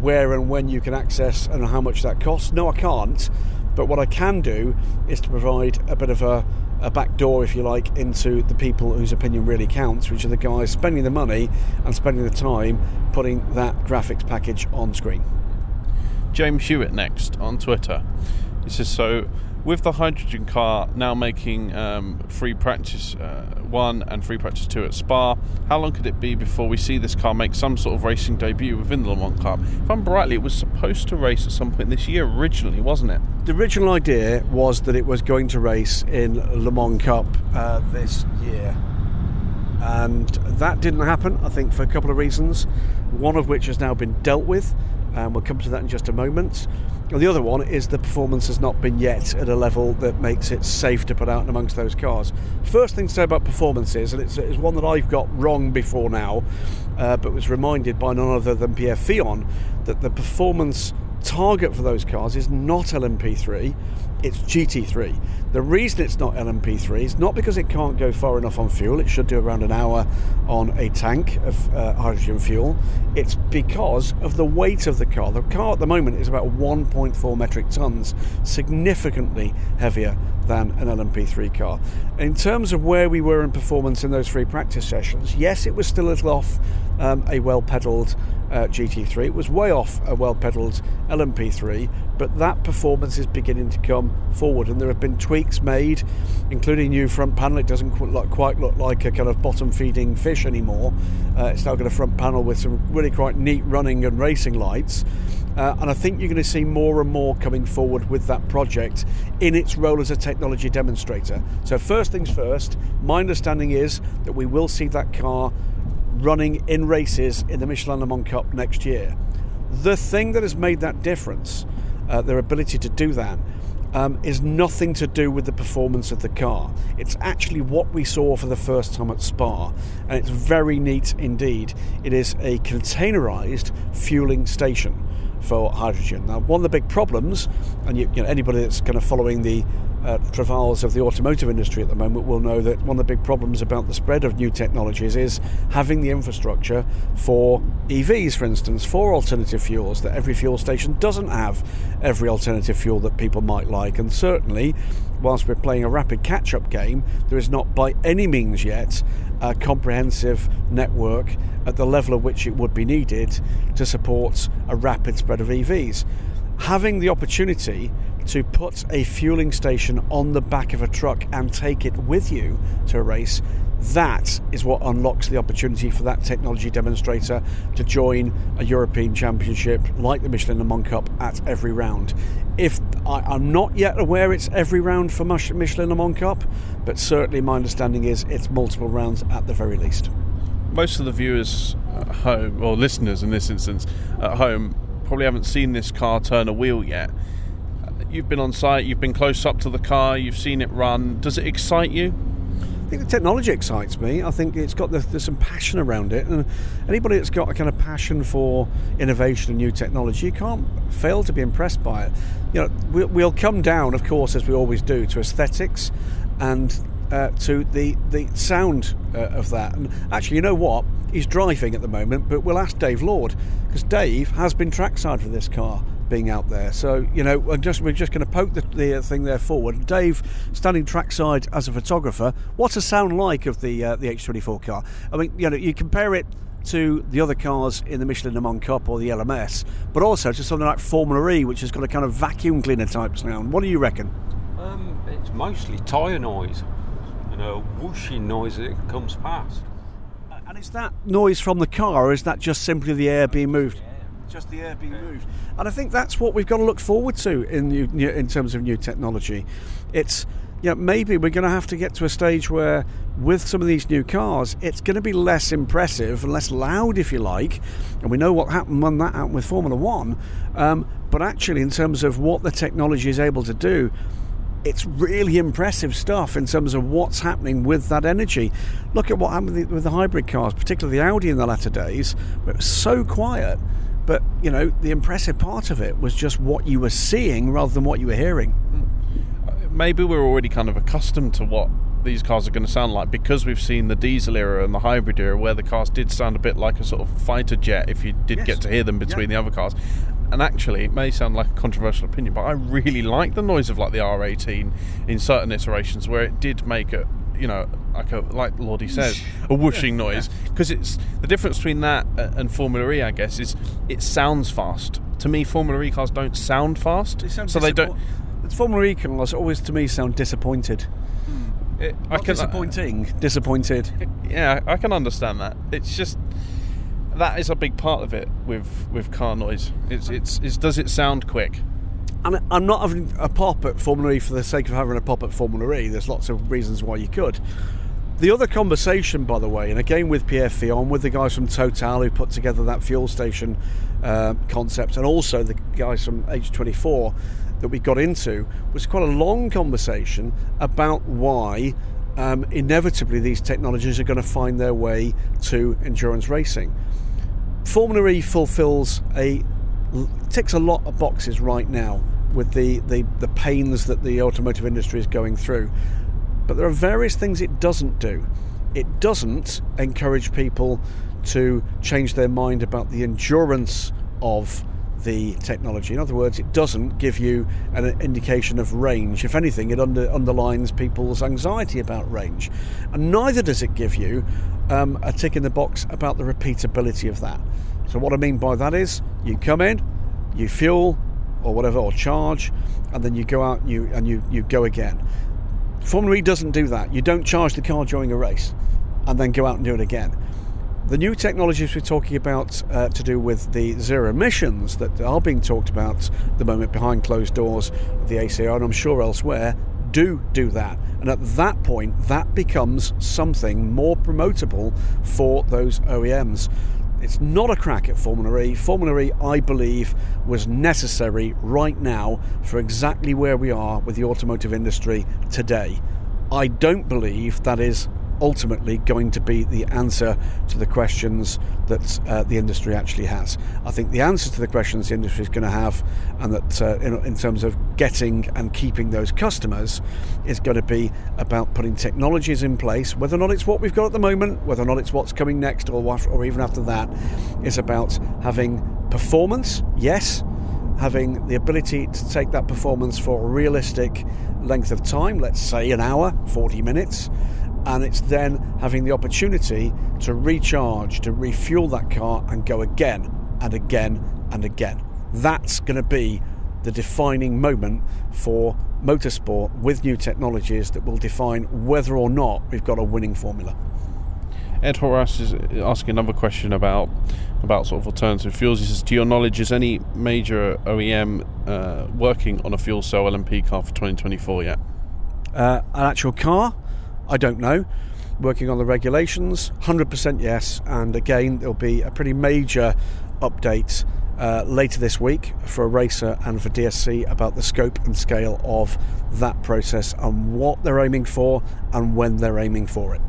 where and when you can access and how much that costs. No, I can't. But what I can do is to provide a bit of a, a back door, if you like, into the people whose opinion really counts, which are the guys spending the money and spending the time putting that graphics package on screen. James Hewitt next on Twitter. So with the hydrogen car now making um, free practice uh, one and free practice two at Spa, how long could it be before we see this car make some sort of racing debut within the Le Mans Cup? If I'm rightly, it was supposed to race at some point this year originally, wasn't it? The original idea was that it was going to race in Le Mans Cup uh, this year. And that didn't happen, I think, for a couple of reasons. One of which has now been dealt with, and we'll come to that in just a moment. And the other one is the performance has not been yet at a level that makes it safe to put out amongst those cars. First thing to say about performance is, and it's, it's one that I've got wrong before now, uh, but was reminded by none other than Pierre Fillon that the performance target for those cars is not LMP3, it's GT3. The reason it's not LMP3 is not because it can't go far enough on fuel, it should do around an hour on a tank of uh, hydrogen fuel. It's because of the weight of the car. The car at the moment is about 1.4 metric tons, significantly heavier than an LMP3 car. In terms of where we were in performance in those three practice sessions, yes, it was still a little off um, a well pedalled uh, GT3. It was way off a well pedalled LMP3, but that performance is beginning to come forward, and there have been tweaks made, including new front panel. It doesn't quite look like a kind of bottom feeding fish anymore. Uh, it's now got a front panel with some really quite neat running and racing lights. Uh, and I think you're going to see more and more coming forward with that project in its role as a technology demonstrator. So, first things first, my understanding is that we will see that car running in races in the Michelin Le Mans Cup next year. The thing that has made that difference, uh, their ability to do that, um, is nothing to do with the performance of the car. It's actually what we saw for the first time at Spa, and it's very neat indeed. It is a containerized fueling station for hydrogen. Now, one of the big problems, and you, you know, anybody that's kind of following the uh, travails of the automotive industry at the moment will know that one of the big problems about the spread of new technologies is having the infrastructure for EVs, for instance, for alternative fuels, that every fuel station doesn't have every alternative fuel that people might like. And certainly, whilst we're playing a rapid catch up game, there is not by any means yet a comprehensive network at the level at which it would be needed to support a rapid spread of EVs. having the opportunity to put a fueling station on the back of a truck and take it with you to a race, that is what unlocks the opportunity for that technology demonstrator to join a European Championship like the Michelin Le Mans Cup at every round. If I, am not yet aware it's every round for Michelin Le Mans Cup, but certainly my understanding is it's multiple rounds at the very least. Most of the viewers at home, or listeners in this instance, at home, probably haven't seen this car turn a wheel yet. You've been on site, you've been close up to the car, you've seen it run. Does it excite you? I think the technology excites me. I think it's got the, there's some passion around it, and anybody that's got a kind of passion for innovation and new technology, you can't fail to be impressed by it. You know, we'll, we'll come down, of course, as we always do, to aesthetics and uh, to the the sound uh, of that. And actually, you know what? He's driving at the moment, but we'll ask Dave Lord because Dave has been trackside for this car being out there. So you know, we're just we're just going to poke the, the, thing there forward. Dave, standing trackside as a photographer, what's the sound like of the uh, the H24 car? I mean, you know, you compare it to the other cars in the Michelin Le Mans Cup or the LMS, but also to something like Formula E, which has got a kind of vacuum cleaner type sound. What do you reckon? Um, it's mostly tyre noise and a whooshing noise it comes past. And is that noise from the car, or is that just simply the air being moved? Just the air being moved. And I think that's what we've got to look forward to in new, new, in terms of new technology. It's you know, maybe we're going to have to get to a stage where, with some of these new cars, it's going to be less impressive and less loud, if you like. And we know what happened when that happened with Formula One. Um, but actually, in terms of what the technology is able to do, it's really impressive stuff in terms of what's happening with that energy. Look at what happened with the, with the hybrid cars, particularly the Audi in the latter days, where it was so quiet but, you know, the impressive part of it was just what you were seeing rather than what you were hearing. Mm. Maybe we're already kind of accustomed to what these cars are going to sound like because we've seen the diesel era and the hybrid era where the cars did sound a bit like a sort of fighter jet if you did yes. get to hear them between yeah. the other cars. And actually, it may sound like a controversial opinion, but I really like the noise of like the R18 in certain iterations where it did make a you know like a like Lordy says a whooshing noise. Because it's the difference between that and Formula E I guess is it sounds fast. To me Formula E cars don't sound fast they sound so they don't Formula E cars always to me sound disappointed. Hmm. it, I can, disappointing uh, disappointed. Yeah I can understand that. It's just that is a big part of it with with car noise. It's it's, it's does it sound quick? And I'm not having a pop at Formula E for the sake of having a pop at Formula E. There's lots of reasons why you could. The other conversation, by the way, and again with Pierre Fillon, with the guys from Total who put together that fuel station uh, concept, and also the guys from H24 that we got into, was quite a long conversation about why um, inevitably these technologies are going to find their way to endurance racing. Formula E fulfills a ticks a lot of boxes right now with the, the, the pains that the automotive industry is going through. But there are various things it doesn't do. It doesn't encourage people to change their mind about the endurance of the technology. In other words, it doesn't give you an indication of range. If anything, it under, underlines people's anxiety about range. And neither does it give you um, a tick in the box about the repeatability of that. So, what I mean by that is you come in, you fuel or whatever, or charge, and then you go out and you, and you, you go again. Formula E doesn't do that. You don't charge the car during a race and then go out and do it again. The new technologies we're talking about uh, to do with the zero emissions that are being talked about at the moment behind closed doors of the ACO and I'm sure elsewhere do do that. And at that point, that becomes something more promotable for those OEMs. It's not a crack at Formula E. Formula E, I believe, was necessary right now for exactly where we are with the automotive industry today. I don't believe that is ultimately going to be the answer to the questions that uh, the industry actually has. I think the answer to the questions the industry is going to have, and that uh, in, in, terms of getting and keeping those customers, is going to be about putting technologies in place. Whether or not it's what we've got at the moment, whether or not it's what's coming next, or or even after that, is about having performance. Yes. Having the ability to take that performance for a realistic length of time, let's say an hour, 40 minutes, and it's then having the opportunity to recharge, to refuel that car and go again and again and again. That's going to be the defining moment for motorsport with new technologies that will define whether or not we've got a winning formula. Ed Horace is asking another question about about sort of alternative fuels. He says, to your knowledge, is any major OEM uh, working on a fuel cell LMP car for 2024 yet? Uh, an actual car, I don't know. Working on the regulations, 100% yes. And again, there'll be a pretty major update uh, later this week for racer and for DSC about the scope and scale of that process and what they're aiming for and when they're aiming for it.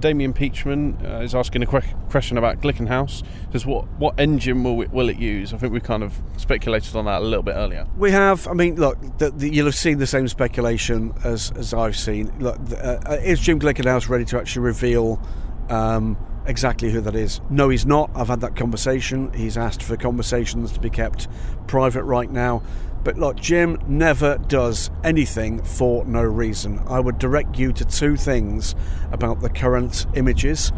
Damien Peachman uh, is asking a que- question about Glickenhaus. Says what what engine will it, will it use? I think we kind of speculated on that a little bit earlier. We have. I mean, look, the, the, you'll have seen the same speculation as as I've seen. Look, uh, uh, is Jim Glickenhaus ready to actually reveal? Um, exactly who that is. No, he's not. I've had that conversation. He's asked for conversations to be kept private right now. But look, Jim never does anything for no reason. I would direct you to two things about the current images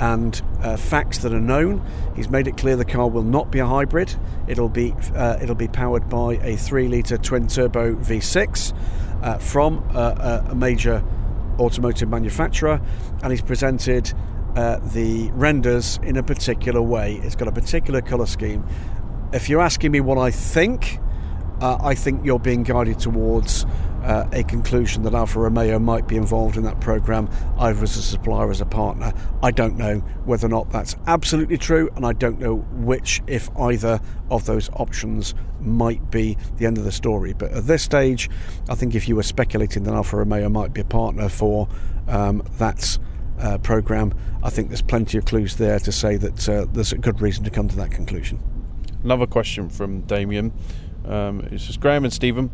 and uh, facts that are known. He's made it clear the car will not be a hybrid. It'll be uh, it'll be powered by a three-liter twin-turbo V6 uh, from a, a major automotive manufacturer, and he's presented uh, the renders in a particular way. It's got a particular colour scheme. If you're asking me what I think, uh, I think you're being guided towards uh, a conclusion that Alfa Romeo might be involved in that program, either as a supplier or as a partner. I don't know whether or not that's absolutely true, and I don't know which, if either, of those options might be the end of the story. But at this stage, I think if you were speculating that Alfa Romeo might be a partner for um, that uh, program, I think there's plenty of clues there to say that uh, there's a good reason to come to that conclusion. Another question from Damien. Um, says Graham and Stephen,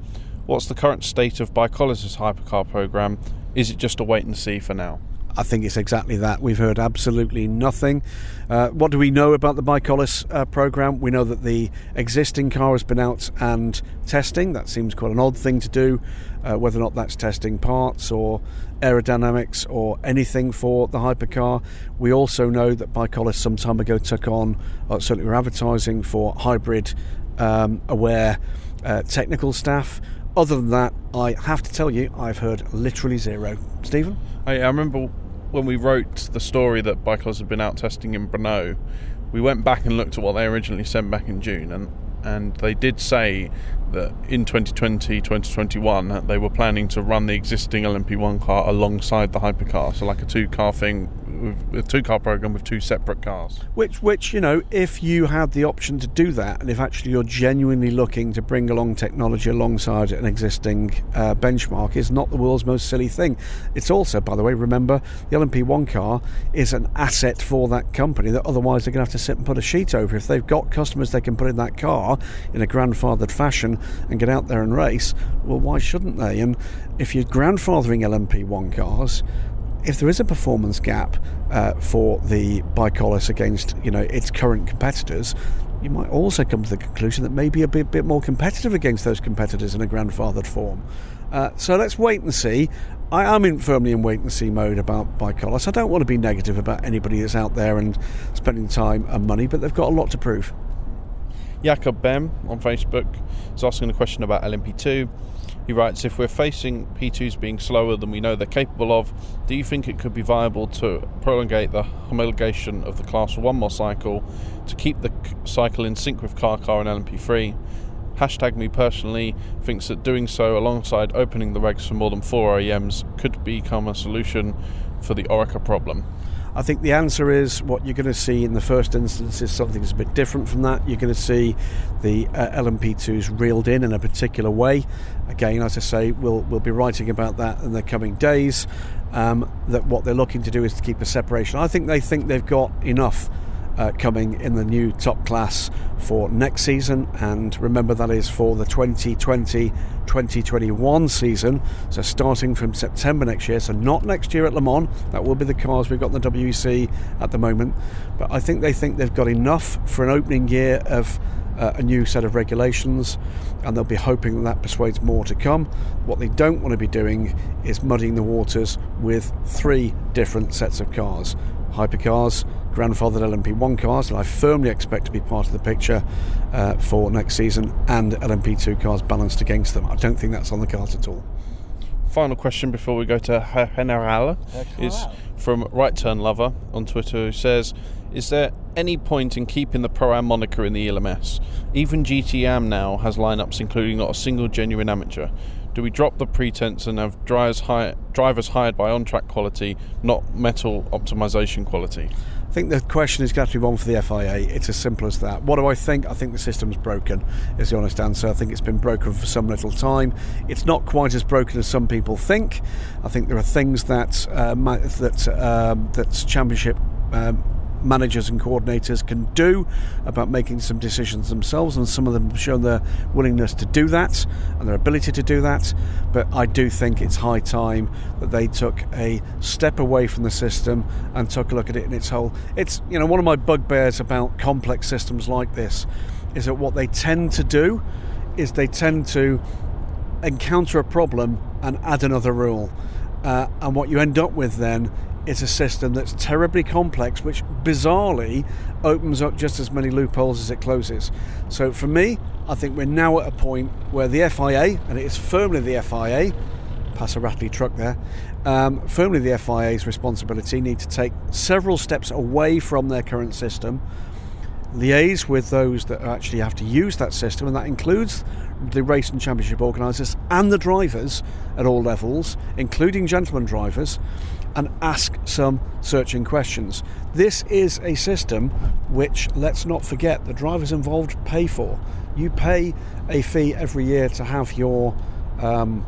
what's the current state of ByKolles' hypercar program? Is it just a wait and see for now? I think it's exactly that. We've heard absolutely nothing. Uh, what do we know about the ByKolles uh, program? We know that the existing car has been out and testing. That seems quite an odd thing to do, uh, whether or not that's testing parts or aerodynamics or anything for the hypercar. We also know that ByKolles some time ago took on, uh, certainly we're advertising for hybrid um, aware uh, technical staff. Other than that, I have to tell you, I've heard literally zero. Stephen? I, I remember when we wrote the story that ByKolles had been out testing in Brno, we went back and looked at what they originally sent back in June, and and they did say that in 2020 2021 they were planning to run the existing LMP1 car alongside the hypercar so like a two car thing with a two car program with two separate cars. Which which you know if you had the option to do that and if actually you're genuinely looking to bring along technology alongside an existing uh, benchmark is not the world's most silly thing. It's also by the way remember the LMP1 car is an asset for that company that otherwise they're going to have to sit and put a sheet over. If they've got customers they can put in that car in a grandfathered fashion and get out there and race, well, why shouldn't they? And if you're grandfathering LMP1 cars, if there is a performance gap uh, for the ByKolles against you know its current competitors, you might also come to the conclusion that maybe a bit, bit more competitive against those competitors in a grandfathered form. Uh, so let's wait and see. I am in firmly in wait and see mode about ByKolles. I don't want to be negative about anybody that's out there and spending time and money, but they've got a lot to prove. Jakob Bem on Facebook is asking a question about LMP2. He writes, if we're facing P2s being slower than we know they're capable of, do you think it could be viable to prolongate the homologation of the class one more cycle to keep the cycle in sync with car car and LMP3? Hashtag me personally thinks that doing so alongside opening the regs for more than four OEMs could become a solution for the Oreca problem. I think the answer is what you're going to see in the first instance is something that's a bit different from that. You're going to see the uh, LMP2s reeled in in a particular way. Again, as I say, we'll we'll be writing about that in the coming days. Um, that what they're looking to do is to keep a separation. I think they think they've got enough uh, coming in the new top class for next season. And remember, that is for the 2020 2021 season. So, starting from September next year, so not next year at Le Mans, that will be the cars we've got in the WEC at the moment. But I think they think they've got enough for an opening year of uh, a new set of regulations, and they'll be hoping that that persuades more to come. What they don't want to be doing is muddying the waters with three different sets of cars hypercars, grandfathered LMP1 cars that I firmly expect to be part of the picture uh, for next season, and LMP2 cars balanced against them. I don't think that's on the cards at all. Final question before we go to General is from Right Turn Lover on Twitter who says, Is there any point in keeping the Pro Am moniker in the ELMS? Even GTM now has lineups including not a single genuine amateur. Do we drop the pretense and have drivers, hi- drivers hired by on track quality, not metal optimization quality? I think the question is going to be one for the FIA. It's as simple as that. What do I think? I think the system's broken, is the honest answer. I think it's been broken for some little time. It's not quite as broken as some people think. I think there are things that uh, that um, that championship um, managers and coordinators can do about making some decisions themselves, and some of them have shown their willingness to do that and their ability to do that. But I do think it's high time that they took a step away from the system and took a look at it in its whole. It's you know one of my bugbears about complex systems like this is that what they tend to do is they tend to encounter a problem and add another rule. Uh, and what you end up with then is a system that's terribly complex, which bizarrely opens up just as many loopholes as it closes. So for me, I think we're now at a point where the FIA, and it is firmly the FIA, pass a rattly truck there, um, firmly the FIA's responsibility, need to take several steps away from their current system, liaise with those that actually have to use that system, and that includes the race and championship organisers and the drivers at all levels, including gentlemen drivers, and ask some searching questions. This is a system which, let's not forget, the drivers involved pay for. You pay a fee every year to have your um,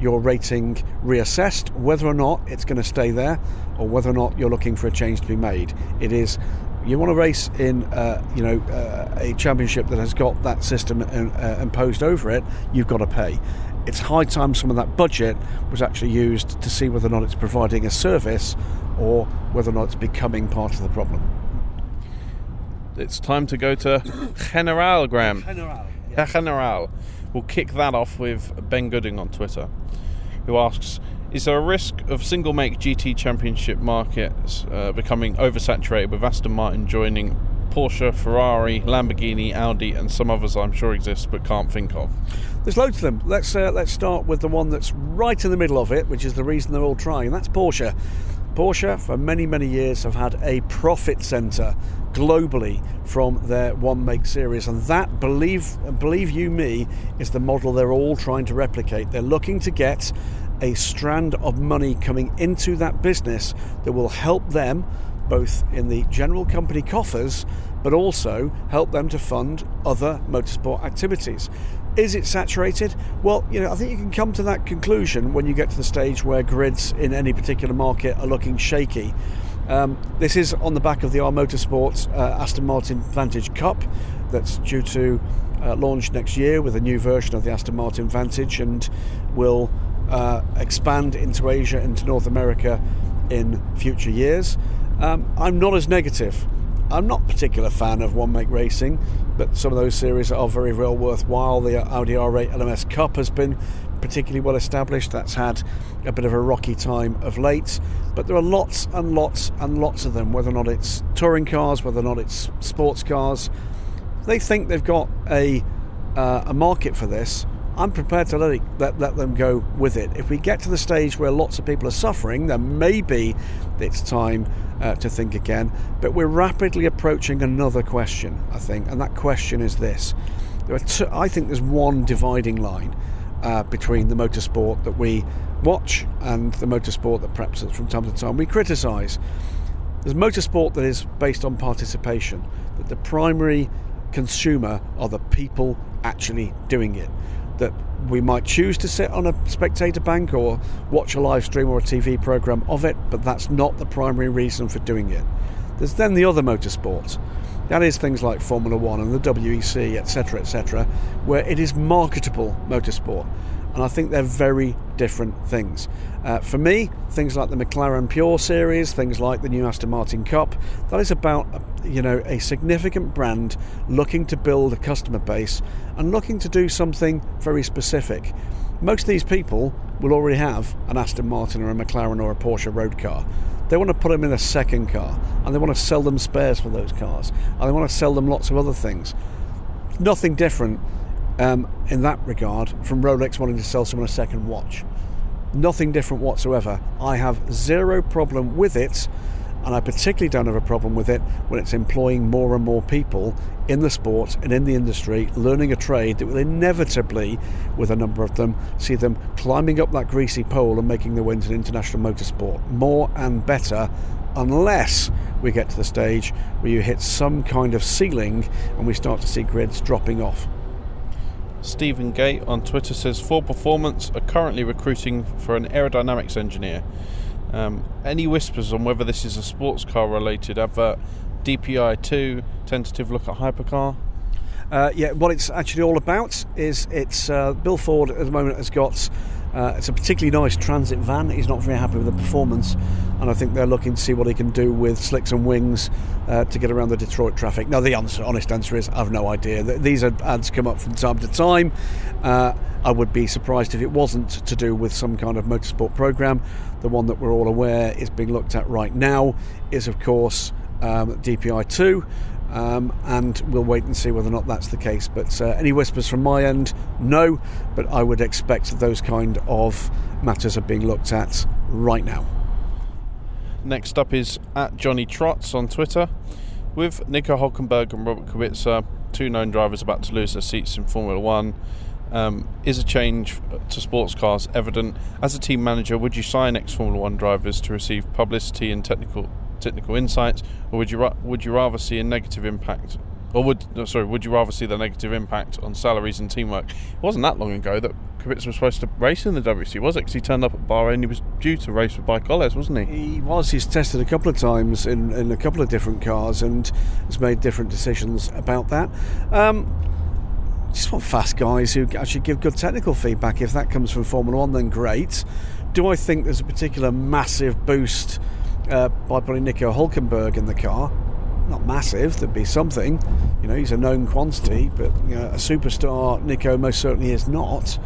your rating reassessed, whether or not it's going to stay there, or whether or not you're looking for a change to be made. It is you want to race in uh, you know uh, a championship that has got that system uh, imposed over it, you've got to pay it's high time some of that budget was actually used to see whether or not it's providing a service or whether or not it's becoming part of the problem. It's time to go to General, Graham. General. Yeah. General. We'll kick that off with Ben Gooding on Twitter, who asks Is there a risk of single make GT championship markets uh, becoming oversaturated with Aston Martin joining Porsche, Ferrari, Lamborghini, Audi, and some others I'm sure exist but can't think of? There's loads of them. Let's uh, let's start with the one that's right in the middle of it, which is the reason they're all trying, that's Porsche. Porsche, for many many years, have had a profit centre globally from their one make series, and that believe believe you me is the model they're all trying to replicate. They're looking to get a strand of money coming into that business that will help them both in the general company coffers but also help them to fund other motorsport activities. Is it saturated? Well, you know, I think you can come to that conclusion when you get to the stage where grids in any particular market are looking shaky. Um, this is on the back of the R Motorsports uh, Aston Martin Vantage Cup that's due to uh, launch next year with a new version of the Aston Martin Vantage and will uh, expand into Asia, and into North America in future years. Um, I'm not as negative. I'm not a particular fan of one make racing, but some of those series are very well worthwhile. The Audi R8 LMS Cup has been particularly well established. That's had a bit of a rocky time of late, but there are lots and lots and lots of them, whether or not it's touring cars, whether or not it's sports cars. They think they've got a, uh, a market for this. I'm prepared to let, it, let, let them go with it. If we get to the stage where lots of people are suffering, then maybe it's time uh, to think again. But we're rapidly approaching another question, I think, and that question is this. There are two, I think there's one dividing line uh, between the motorsport that we watch and the motorsport that perhaps from time to time we criticise. There's motorsport that is based on participation, that the primary consumer are the people actually doing it that we might choose to sit on a spectator bank or watch a live stream or a TV program of it, but that's not the primary reason for doing it. There's then the other motorsports. That is things like Formula One and the WEC, etc., etc., where it is marketable motorsport and I think they're very different things. Uh, for me, things like the McLaren Pure Series, things like the new Aston Martin Cup, that is about you know a significant brand looking to build a customer base and looking to do something very specific. Most of these people will already have an Aston Martin or a McLaren or a Porsche road car. They want to put them in a second car and they want to sell them spares for those cars and they want to sell them lots of other things. Nothing different um, in that regard from Rolex wanting to sell someone a second watch. Nothing different whatsoever. I have zero problem with it and I particularly don't have a problem with it when it's employing more and more people in the sport and in the industry, learning a trade that will inevitably, with a number of them, see them climbing up that greasy pole and making their way into international motorsport. More and better, unless we get to the stage where you hit some kind of ceiling and we start to see grids dropping off. Stephen Gate on Twitter says Ford Performance are currently recruiting for an aerodynamics engineer. Um, any whispers on whether this is a sports car related advert? DPI 2, tentative look at hypercar? Uh, yeah, what it's actually all about is it's uh, Bill Ford at the moment has got uh, it's a particularly nice transit van. He's not very happy with the performance, and I think they're looking to see what he can do with slicks and wings uh, to get around the Detroit traffic. Now, the answer, honest answer is I've no idea. These ads come up from time to time. Uh, I would be surprised if it wasn't to do with some kind of motorsport program. The one that we're all aware is being looked at right now is, of course, um, DPI 2. Um, and we'll wait and see whether or not that's the case. But uh, any whispers from my end, no. But I would expect those kind of matters are being looked at right now. Next up is at Johnny Trots on Twitter. With Nico Hulkenberg and Robert Kubica, two known drivers about to lose their seats in Formula One, um, is a change to sports cars evident? As a team manager, would you sign ex Formula One drivers to receive publicity and technical technical insights, or would you would you rather see a negative impact, or would no, sorry, would you rather see the negative impact on salaries and teamwork? It wasn't that long ago that Kubica was supposed to race in the WEC, was it? Because he turned up at Bahrain, he was due to race with Bike wasn't he? He was. He's tested a couple of times in, in a couple of different cars and has made different decisions about that. Um, just want fast guys who actually give good technical feedback. If that comes from Formula One, then great. Do I think there's a particular massive boost uh, by putting Nico Hulkenberg in the car. Not massive, there'd be something. You know, he's a known quantity, but you know, a superstar Nico most certainly is not.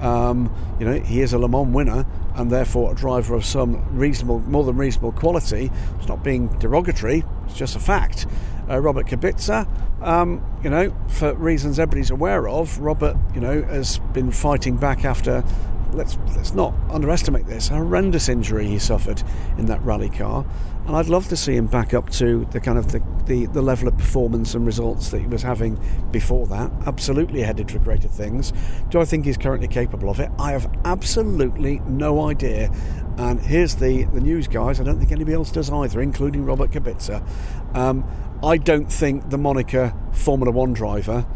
Um, you know, he is a Le Mans winner and therefore a driver of some reasonable, more than reasonable quality. It's not being derogatory, it's just a fact. Uh, Robert Kubica, um, you know, for reasons everybody's aware of, Robert, you know, has been fighting back after let's let's not underestimate this. Horrendous injury he suffered in that rally car, and I'd love to see him back up to the kind of the, the, the level of performance and results that he was having before that. Absolutely headed for greater things. Do I think he's currently capable of it? I have absolutely no idea. And here's the the news, guys. I don't think anybody else does either, including Robert Kubica. Um, I don't think the moniker Formula One driver.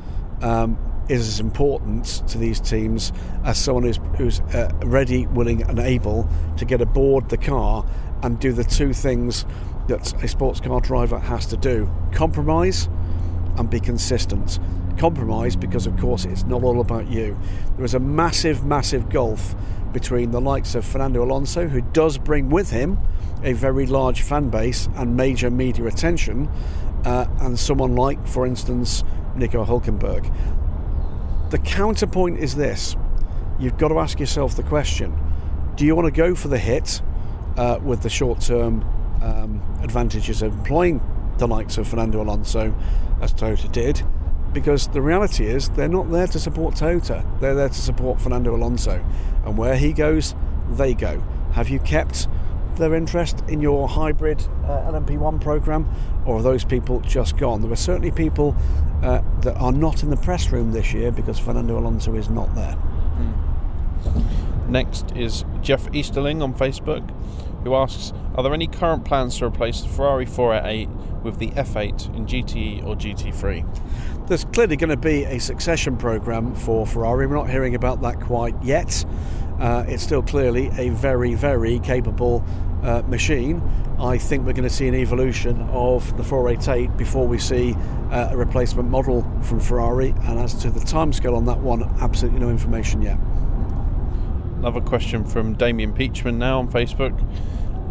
Um, is as important to these teams as someone who's, who's uh, ready, willing, and able to get aboard the car and do the two things that a sports car driver has to do compromise and be consistent. Compromise because, of course, it's not all about you. There is a massive, massive gulf between the likes of Fernando Alonso, who does bring with him a very large fan base and major media attention, uh, and someone like, for instance, Nico Hulkenberg. The counterpoint is this you've got to ask yourself the question do you want to go for the hit uh, with the short term um, advantages of employing the likes of Fernando Alonso, as Toyota did? Because the reality is, they're not there to support Toyota, they're there to support Fernando Alonso. And where he goes, they go. Have you kept their interest in your hybrid uh, LMP1 program, or are those people just gone? There are certainly people uh, that are not in the press room this year because Fernando Alonso is not there. Mm. Next is Jeff Easterling on Facebook, who asks Are there any current plans to replace the Ferrari 488 with the F8 in GTE or GT3? There's clearly going to be a succession program for Ferrari. We're not hearing about that quite yet. Uh, it's still clearly a very, very capable uh, machine. I think we're going to see an evolution of the 488 before we see uh, a replacement model from Ferrari. And as to the timescale on that one, absolutely no information yet. Another question from Damien Peachman now on Facebook.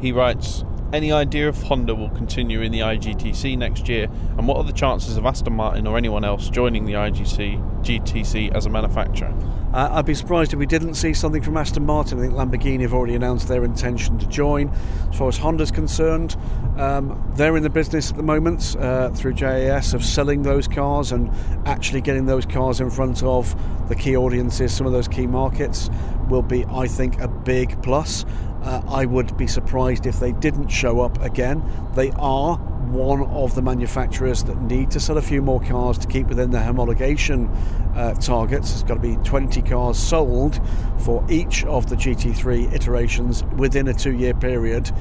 He writes Any idea if Honda will continue in the IGTC next year, and what are the chances of Aston Martin or anyone else joining the IGC GTC as a manufacturer? Uh, I'd be surprised if we didn't see something from Aston Martin. I think Lamborghini have already announced their intention to join. As far as Honda's concerned, um, they're in the business at the moment uh, through JAS of selling those cars and actually getting those cars in front of the key audiences, some of those key markets, will be, I think, a big plus. Uh, I would be surprised if they didn't show up again. They are one of the manufacturers that need to sell a few more cars to keep within their homologation uh, targets. There's got to be 20 cars sold for each of the GT3 iterations within a two year period.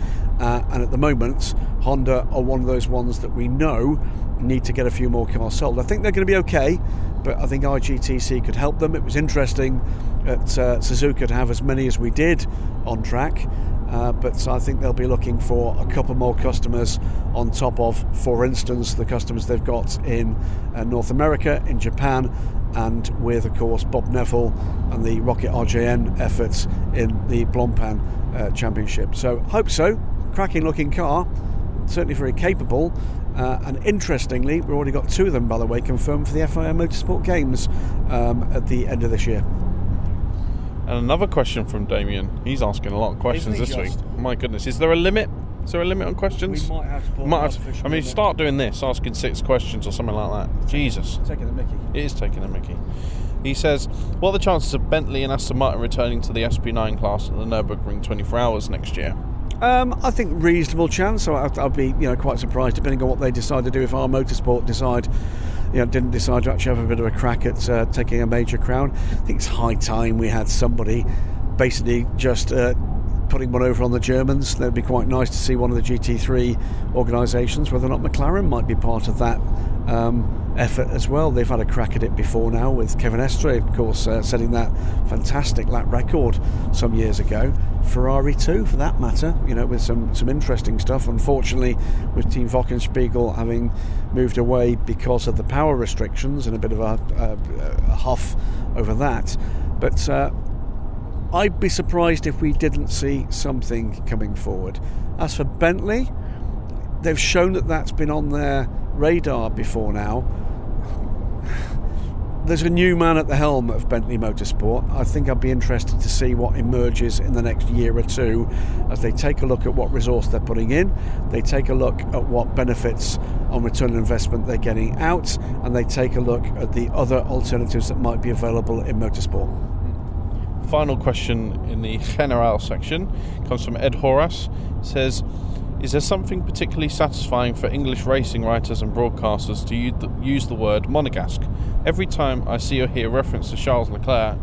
Uh, and at the moment, Honda are one of those ones that we know need to get a few more cars sold. I think they're going to be okay, but I think IGTC could help them. It was interesting at uh, Suzuka to have as many as we did on track. Uh, but I think they'll be looking for a couple more customers on top of, for instance, the customers they've got in uh, North America, in Japan, and with, of course, Bob Neville and the Rocket RJN efforts in the Blancpain uh, Championship. So, hope so. Cracking looking car, certainly very capable. Uh, and interestingly, we've already got two of them, by the way, confirmed for the FIA Motorsport Games um, at the end of this year. And another question from Damien. He's asking a lot of questions this just? week. My goodness, is there a limit? Is there a limit on questions? We might have to Might have to- I mean, start doing this, asking six questions or something like that. Jesus, Taking the Mickey. it is taking a Mickey. He says, "What are the chances of Bentley and Aston Martin returning to the SP9 class at the Nurburgring 24 Hours next year?" Um, I think reasonable chance. So I'd, I'd be, you know, quite surprised depending on what they decide to do. If R-Motorsport decide, you know, didn't decide to actually have a bit of a crack at uh, taking a major crown. I think it's high time we had somebody basically just uh, putting one over on the Germans. That'd be quite nice to see one of the GT3 organisations. Whether or not McLaren might be part of that. Um, effort as well. They've had a crack at it before now with Kevin Estre, of course, uh, setting that fantastic lap record some years ago. Ferrari too, for that matter. You know, with some some interesting stuff. Unfortunately, with Team Wochenspiegel having moved away because of the power restrictions and a bit of a, a, a huff over that, but. Uh, I'd be surprised if we didn't see something coming forward. As for Bentley, they've shown that that's been on their radar before now. There's a new man at the helm of Bentley Motorsport. I think I'd be interested to see what emerges in the next year or two as they take a look at what resource they're putting in, they take a look at what benefits on return on investment they're getting out, and they take a look at the other alternatives that might be available in motorsport. Final question in the general section comes from Ed Horace. It says, "Is there something particularly satisfying for English racing writers and broadcasters to use the word monegasque? Every time I see or hear reference to Charles Leclerc,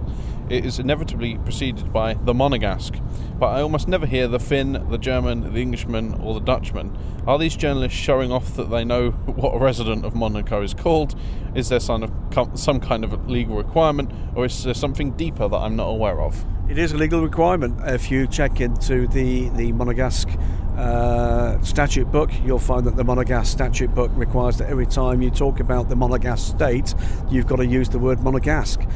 it is inevitably preceded by the monegasque. But I almost never hear the Finn, the German, the Englishman, or the Dutchman. Are these journalists showing off that they know what a resident of Monaco is called? Is there some, some kind of legal requirement, or is there something deeper that I'm not aware of? It is a legal requirement. If you check into the the Monegasque uh, statute book, you'll find that the Monegasque statute book requires that every time you talk about the Monegasque state, you've got to use the word Monegasque.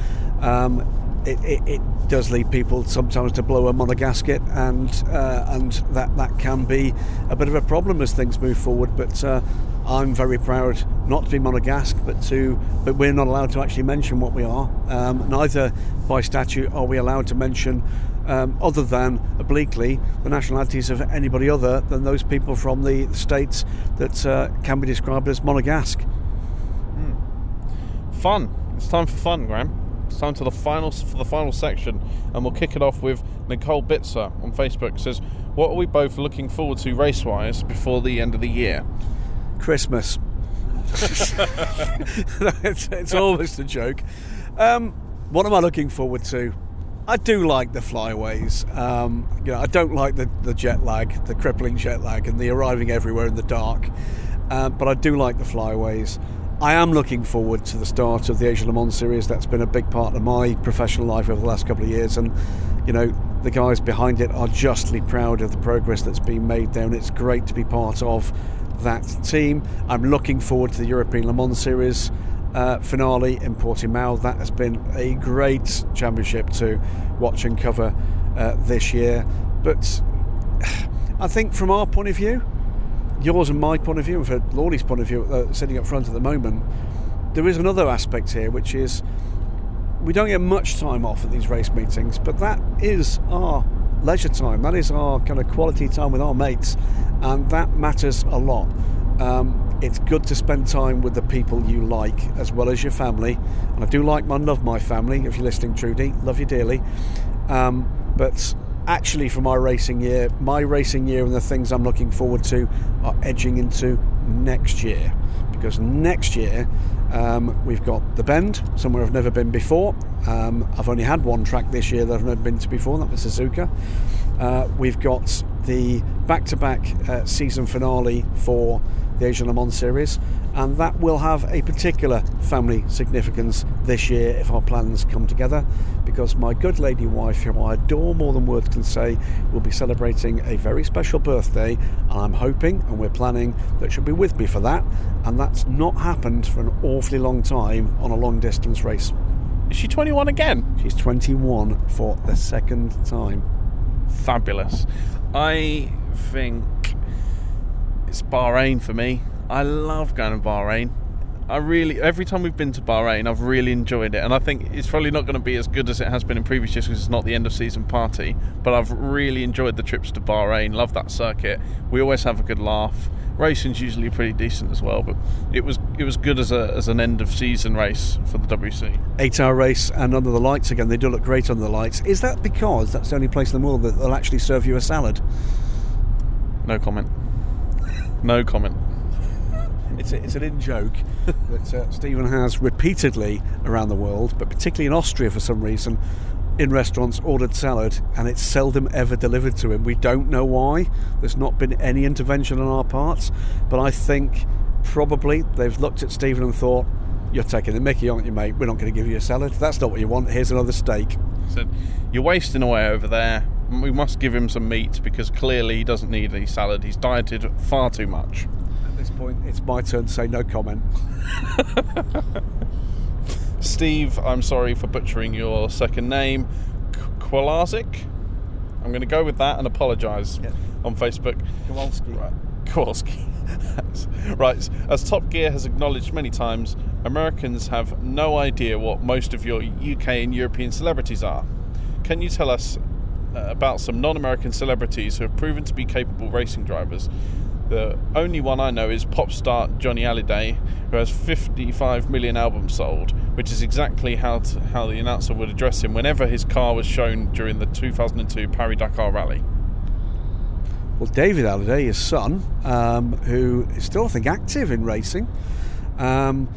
Um, it, it, it does lead people sometimes to blow a monegasket, and uh, and that that can be a bit of a problem as things move forward. But uh, I'm very proud not to be monegasque, but to but we're not allowed to actually mention what we are. Um, neither by statute are we allowed to mention. Um, other than obliquely the nationalities of anybody other than those people from the states that uh, can be described as monegasque. Fun. It's time for fun, Graham. It's time to the final for the final section, and we'll kick it off with Nicole Bitzer on Facebook. Says, "What are we both looking forward to race-wise before the end of the year?" Christmas. it's, it's almost a joke. Um, what am I looking forward to? I do like the flyaways. Um, you know, I don't like the, the jet lag, the crippling jet lag, and the arriving everywhere in the dark. Um, but I do like the flyaways. I am looking forward to the start of the Asia Le Mans series. That's been a big part of my professional life over the last couple of years, and you know the guys behind it are justly proud of the progress that's been made there, and it's great to be part of that team. I'm looking forward to the European Le Mans series uh, finale in Portimao. That has been a great championship to watch and cover uh, this year, but I think from our point of view, yours and my point of view, and for Lawley's point of view, uh, sitting up front at the moment, there is another aspect here, which is we don't get much time off at these race meetings, but that is our leisure time. That is our kind of quality time with our mates, and that matters a lot. Um, it's good to spend time with the people you like as well as your family. And I do like my love my family. If you're listening, Trudy, love you dearly. Um, but actually, for my racing year, my racing year and the things I'm looking forward to are edging into next year. Because next year um, we've got the Bend, somewhere I've never been before. Um, I've only had one track this year that I've never been to before, that was Suzuka. Uh, we've got the back to back season finale for the Asian Le Mans series, and that will have a particular family significance this year if our plans come together. Because my good lady wife, who I adore more than words can say, will be celebrating a very special birthday, and I'm hoping and we're planning that she'll be with me for that, and that's not happened for an awfully long time on a long distance race. Is she 21 again? She's 21 for the second time. Fabulous. I think it's Bahrain for me. I love going to Bahrain. I really, every time we've been to Bahrain, I've really enjoyed it, and I think it's probably not going to be as good as it has been in previous years because it's not the end of season party. But I've really enjoyed the trips to Bahrain. Love that circuit. We always have a good laugh. Racing's usually pretty decent as well, but it was it was good as a as an end of season race for the WEC. Eight hour race and under the lights again. They do look great under the lights. Is that because that's the only place in the world that they'll actually serve you a salad? No comment. No comment. It's, a, it's an in joke that uh, Stephen has repeatedly around the world, but particularly in Austria for some reason, in restaurants ordered salad and it's seldom ever delivered to him. We don't know why. There's not been any intervention on our parts, but I think probably they've looked at Stephen and thought, You're taking the mickey, aren't you, mate? We're not going to give you a salad. That's not what you want. Here's another steak. Said, You're wasting away over there. We must give him some meat because clearly he doesn't need any salad. He's dieted far too much. At this point, it's my turn to say no comment. Steve, I'm sorry for butchering your second name. Kwalazik? I'm going to go with that and apologise Yeah. on Facebook. Kowalski. Right. Kowalski. right. As Top Gear has acknowledged many times, Americans have no idea what most of your UK and European celebrities are. Can you tell us uh, about some non American celebrities who have proven to be capable racing drivers? The only one I know is pop star Johnny Hallyday, who has 55 million albums sold, which is exactly how to, how the announcer would address him whenever his car was shown during the 2002 Paris Dakar Rally. Well, David Hallyday, his son, um, who is still, I think, active in racing. Um,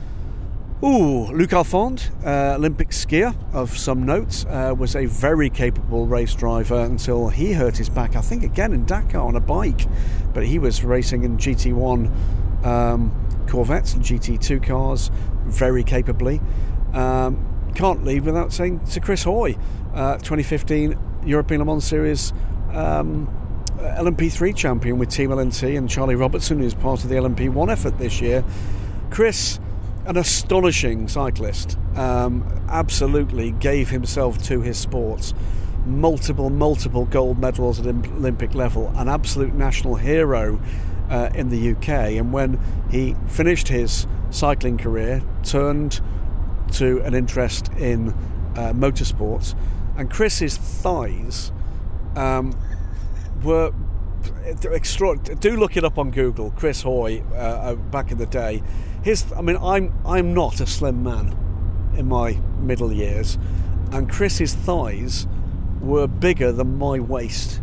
ooh, Luc Alphand, uh, Olympic skier of some note, uh, was a very capable race driver until he hurt his back, I think, again in Dakar on a bike. But he was racing in GT1 um, Corvettes and GT2 cars very capably. Um, can't leave without saying to Chris Hoy, uh, 2015 European Le Mans Series. Um, LMP3 champion with Team LNT and Charlie Robertson, who's part of the LMP1 effort this year. Chris, an astonishing cyclist, um, absolutely gave himself to his sports. Multiple, multiple gold medals at Olympic level, an absolute national hero uh, in the UK. And when he finished his cycling career, turned to an interest in uh, motorsports, and Chris's thighs um, were extra. Do look it up on Google. Chris Hoy, uh, uh, back in the day, his. I mean, I'm I'm not a slim man in my middle years, and Chris's thighs were bigger than my waist.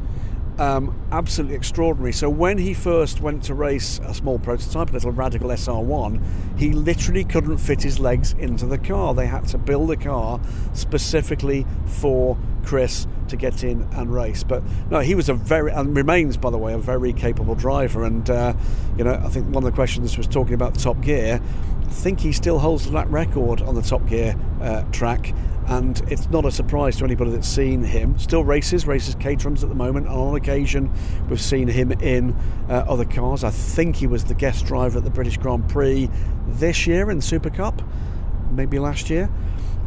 Um, absolutely extraordinary. So when he first went to race a small prototype, a little Radical SR1, he literally couldn't fit his legs into the car. They had to build a car specifically for Chris to get in and race. But no, he was a very and remains, by the way, a very capable driver. And uh, you know, I think one of the questions was talking about Top Gear. I think he still holds that record on the Top Gear uh, track. And it's not a surprise to anybody that's seen him. Still races, races Caterhams at the moment, and on occasion we've seen him in uh, other cars. I think he was the guest driver at the British Grand Prix this year in Super Cup, maybe last year.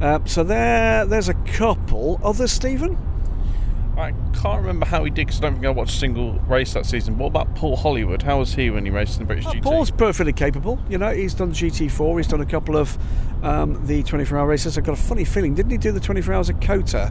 Uh, so there, there's a couple. Others, Stephen? I can't remember how he did because I don't think I watched a single race that season. What about Paul Hollywood? How was he when he raced in the British GT? Paul's perfectly capable. You know, he's done GT4. He's done a couple of um, the 24-hour races. I've got a funny feeling. Didn't he do the 24 hours at Kota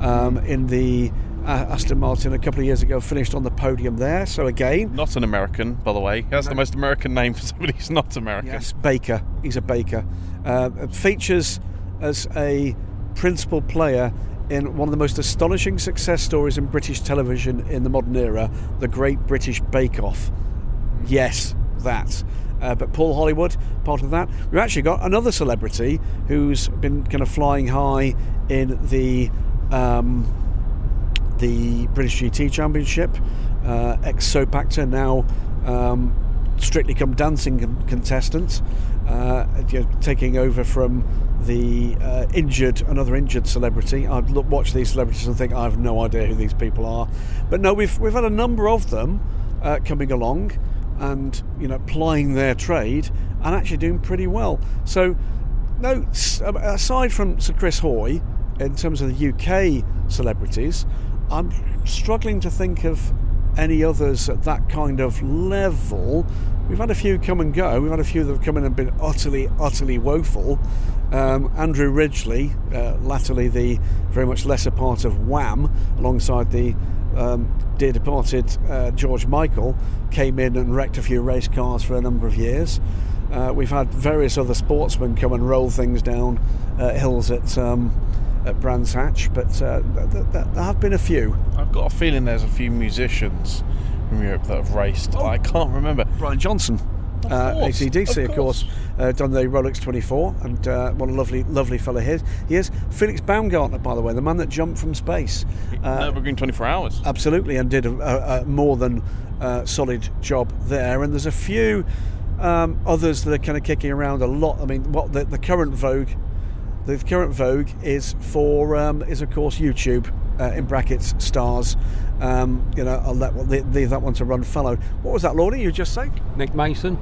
um, in the uh, Aston Martin a couple of years ago? Finished on the podium there. So again, Not an American, by the way. That's the most American name for somebody who's not American. yes, Baker. He's a Baker. Uh, features as a principal player in one of the most astonishing success stories in British television in the modern era, the Great British Bake Off. Yes, that. Uh, but Paul Hollywood, part of that. We've actually got another celebrity who's been kind of flying high in the um, the British GT Championship. Uh, ex soap actor, now um, Strictly Come Dancing con- contestant, uh, you know, taking over from the uh, injured, another injured celebrity. I'd look, watch these celebrities and think I have no idea who these people are. But no, we've we've had a number of them uh, coming along and you know plying their trade and actually doing pretty well. So no, aside from Sir Chris Hoy, in terms of the UK celebrities, I'm struggling to think of any others at that kind of level. We've had a few come and go. We've had a few that have come in and been utterly, utterly woeful. Um, Andrew Ridgeley, uh, latterly the very much lesser part of Wham, alongside the um, dear departed uh, George Michael, came in and wrecked a few race cars for a number of years. Uh, we've had various other sportsmen come and roll things down uh, hills at um, at Brands Hatch, but uh, th- th- th- there have been a few. I've got a feeling there's a few musicians from Europe that have raced. I can't remember. Brian Johnson, uh, course, ACDC, of of course, uh, done the Rolex 24, and uh, what a lovely, lovely fellow he is. He is Felix Baumgartner, by the way, the man that jumped from space. Uh, Nürburgring 24 hours. absolutely, and did a, a, a more than uh, solid job there. And there's a few um, others that are kind of kicking around a lot. I mean, what the, the current vogue, the current vogue is for um, is of course YouTube. Uh, in brackets, stars. Um, you know, I'll let leave that one to run fallow. What was that, Lordy? You just saying? Nick Mason.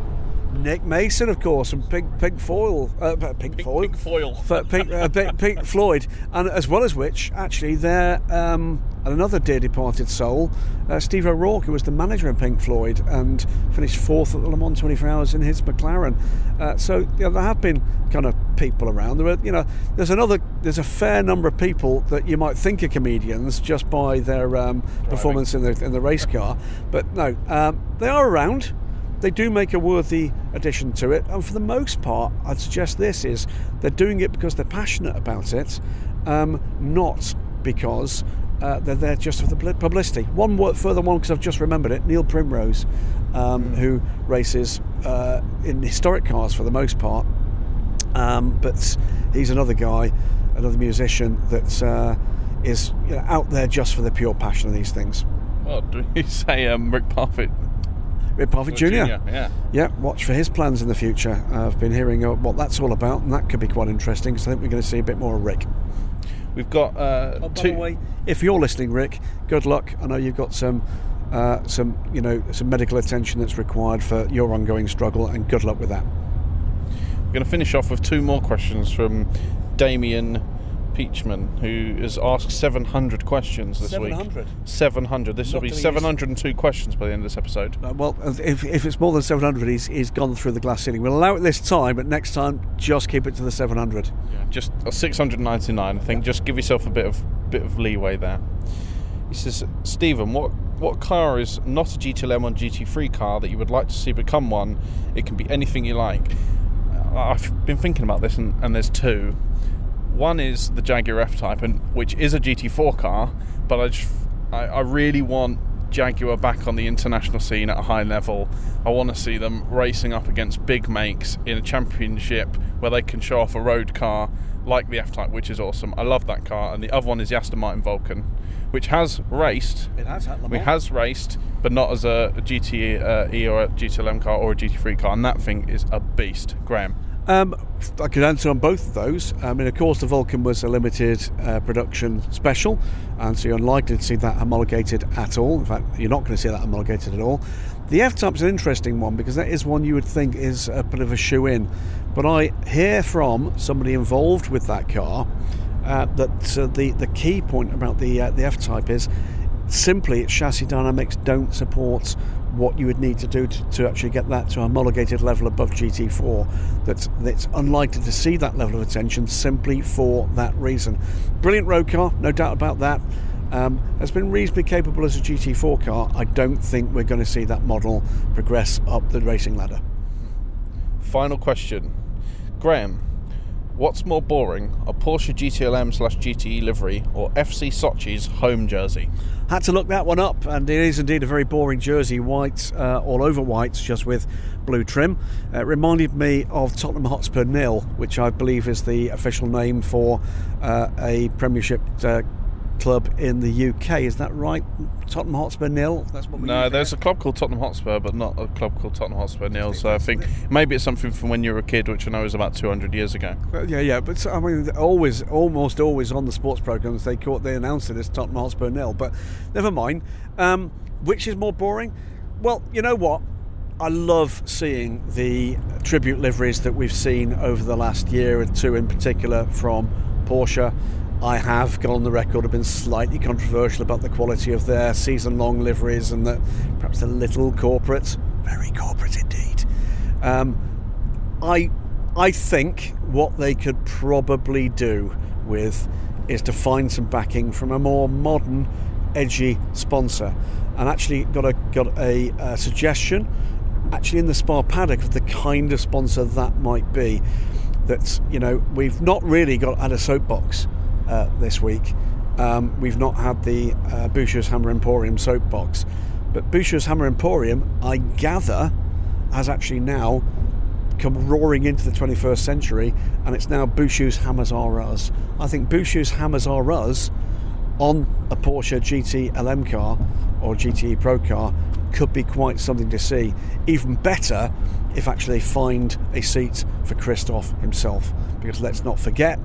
Nick Mason, of course, and Pink Pink Foil, uh, Pink, Pink- Foil, Pink Foil. F- Pink, uh, Pink, Pink Floyd, and as well as which, actually, there um, and another dear departed soul, uh, Steve O'Rourke, who was the manager of Pink Floyd and finished fourth at the Le Mans 24 Hours in his McLaren. Uh, so you know, there have been kind of people around. There are, you know, there's another, there's a fair number of people that you might think are comedians just by their um, performance in the in the race car, but no, um, they are around they do make a worthy addition to it and for the most part i'd suggest this is they're doing it because they're passionate about it um, not because uh, they're there just for the publicity. One word further one because i've just remembered it neil primrose um, who races uh, in historic cars for the most part um, but he's another guy another musician that uh, is you know, out there just for the pure passion of these things. Well, do you say um, Rick Parfitt? Rick Parfitt Jr. Yeah. Yeah, watch for his plans in the future. Uh, I've been hearing uh, what that's all about, and that could be quite interesting because I think we're going to see a bit more of Rick. We've got uh, Oh, by the way, if you're listening, Rick, good luck. I know you've got some, uh, some, you know, some medical attention that's required for your ongoing struggle, and good luck with that. We're going to finish off with two more questions from Damien Peachman, who has asked 700 questions this week. 700? 700. This will be gonna use- 702 questions by the end of this episode. Uh, well, if, if it's more than 700, he's, he's gone through the glass ceiling. We'll allow it this time, but next time, just keep it to the 700. Yeah, Just uh, 699, I think. Just give yourself a bit of bit of leeway there. He says, Stephen, what what car is not a GTLM or GT3 car that you would like to see become one? It can be anything you like. Uh, I've been thinking about this, and, and there's two. One is the Jaguar F-Type, and which is a GT4 car, but I just I, I really want Jaguar back on the international scene at a high level. I want to see them racing up against big makes in a championship where they can show off a road car like the F-Type, which is awesome. I love that car, and the other one is the Aston Martin Vulcan, which has raced. It has had We has raced, but not as a, a GT uh, E or a GTLM car or a GT3 car, and that thing is a beast. Graham. Um, I could answer on both of those. I mean, of course, the Vulcan was a limited uh, production special, and so you're unlikely to see that homologated at all. In fact, you're not going to see that homologated at all. The F Type's an interesting one because that is one you would think is a bit of a shoe in. But I hear from somebody involved with that car uh, that uh, the the key point about the uh, the F Type is simply its chassis dynamics don't support what you would need to do to, to actually get that to a homologated level above GT4. That it's unlikely to see that level of attention simply for that reason. Brilliant road car, no doubt about that. Um, has been reasonably capable as a GT4 car. I don't think we're going to see that model progress up the racing ladder. Final question, Graham. What's more boring, a Porsche GTLM slash GTE livery or FC Sochi's home jersey? Had to look that one up, and it is indeed a very boring jersey, white, uh, all over white, just with blue trim. Uh, it reminded me of Tottenham Hotspur Nil, which I believe is the official name for uh, a Premiership uh, club in the UK. Is that right? Tottenham Hotspur nil. That's what we. No, there's a club called Tottenham Hotspur, but not a club called Tottenham Hotspur nil. So I think maybe it's something from when you were a kid, which I know is about 200 years ago. Well, yeah, yeah, but I mean, always, almost always on the sports programs, they caught, they announced it as Tottenham Hotspur nil. But never mind. Um, which is more boring? Well, you know what? I love seeing the tribute liveries that we've seen over the last year or two, in particular from Porsche. I have gone on the record have been slightly controversial about the quality of their season-long liveries and that perhaps a little corporate, very corporate indeed. Um, I I think what they could probably do with is to find some backing from a more modern, edgy sponsor, and actually got a got a, a suggestion, actually in the Spa paddock of the kind of sponsor that might be. That you know we've not really got at a soapbox uh, this week. Um, we've not had the uh, Bouchut's Hammer Emporium soapbox, but Bouchut's Hammer Emporium, I gather, has actually now come roaring into the 21st century, and it's now Bouchut's Hammers R Us. I think Bouchut's Hammers R Us on a Porsche GT LM car or GTE Pro car could be quite something to see. Even better if actually find a seat for Christophe himself, because let's not forget,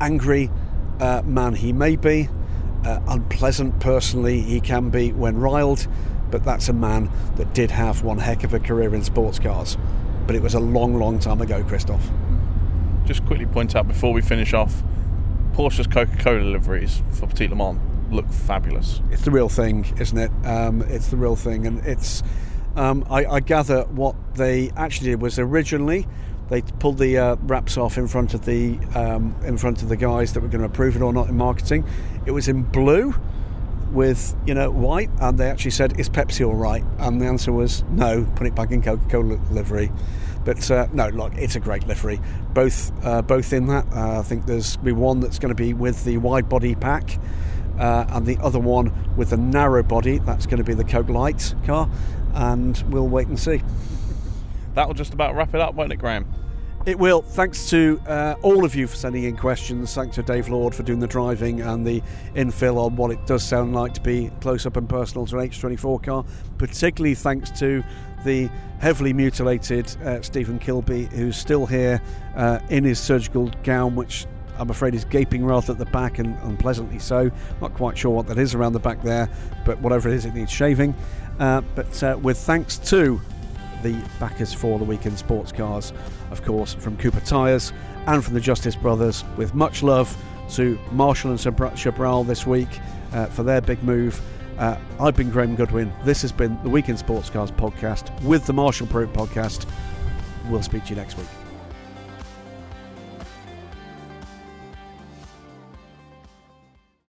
angry uh, man he may be, uh, unpleasant personally he can be when riled, but that's a man that did have one heck of a career in sports cars. But it was a long, long time ago, Christophe. Just quickly point out before we finish off, Porsche's Coca-Cola liveries for Petit Le Mans look fabulous. It's the real thing, isn't it? Um, it's the real thing, and it's. Um, I, I gather what they actually did was originally they pulled the uh, wraps off in front of the um, in front of the guys that were going to approve it or not in marketing. It was in blue with you know white, and they actually said, "Is Pepsi all right?" And the answer was no. Put it back in Coca-Cola livery. But uh, no, look, it's a great livery. Both uh, both in that, uh, I think there's be one that's going to be with the wide body pack. Uh, and the other one with the narrow body, that's going to be the Coke Light car, and we'll wait and see. That'll just about wrap it up, won't it, Graham? It will. Thanks to uh, all of you for sending in questions. Thanks to Dave Lord for doing the driving and the infill on what it does sound like to be close up and personal to an H24 car. Particularly thanks to the heavily mutilated uh, Stephen Kilbey, who's still here uh, in his surgical gown, which I'm afraid is gaping rather at the back and unpleasantly so. Not quite sure what that is around the back there, but whatever it is, it needs shaving. Uh, but uh, with thanks to the backers for the Week In Sports Cars, of course, from Cooper Tyres and from the Justice Brothers, with much love to Marshall and Chabral this week uh, for their big move. Uh, I've been Graham Goodwin. This has been the Week In Sports Cars podcast with the Marshall Pruett podcast. We'll speak to you next week.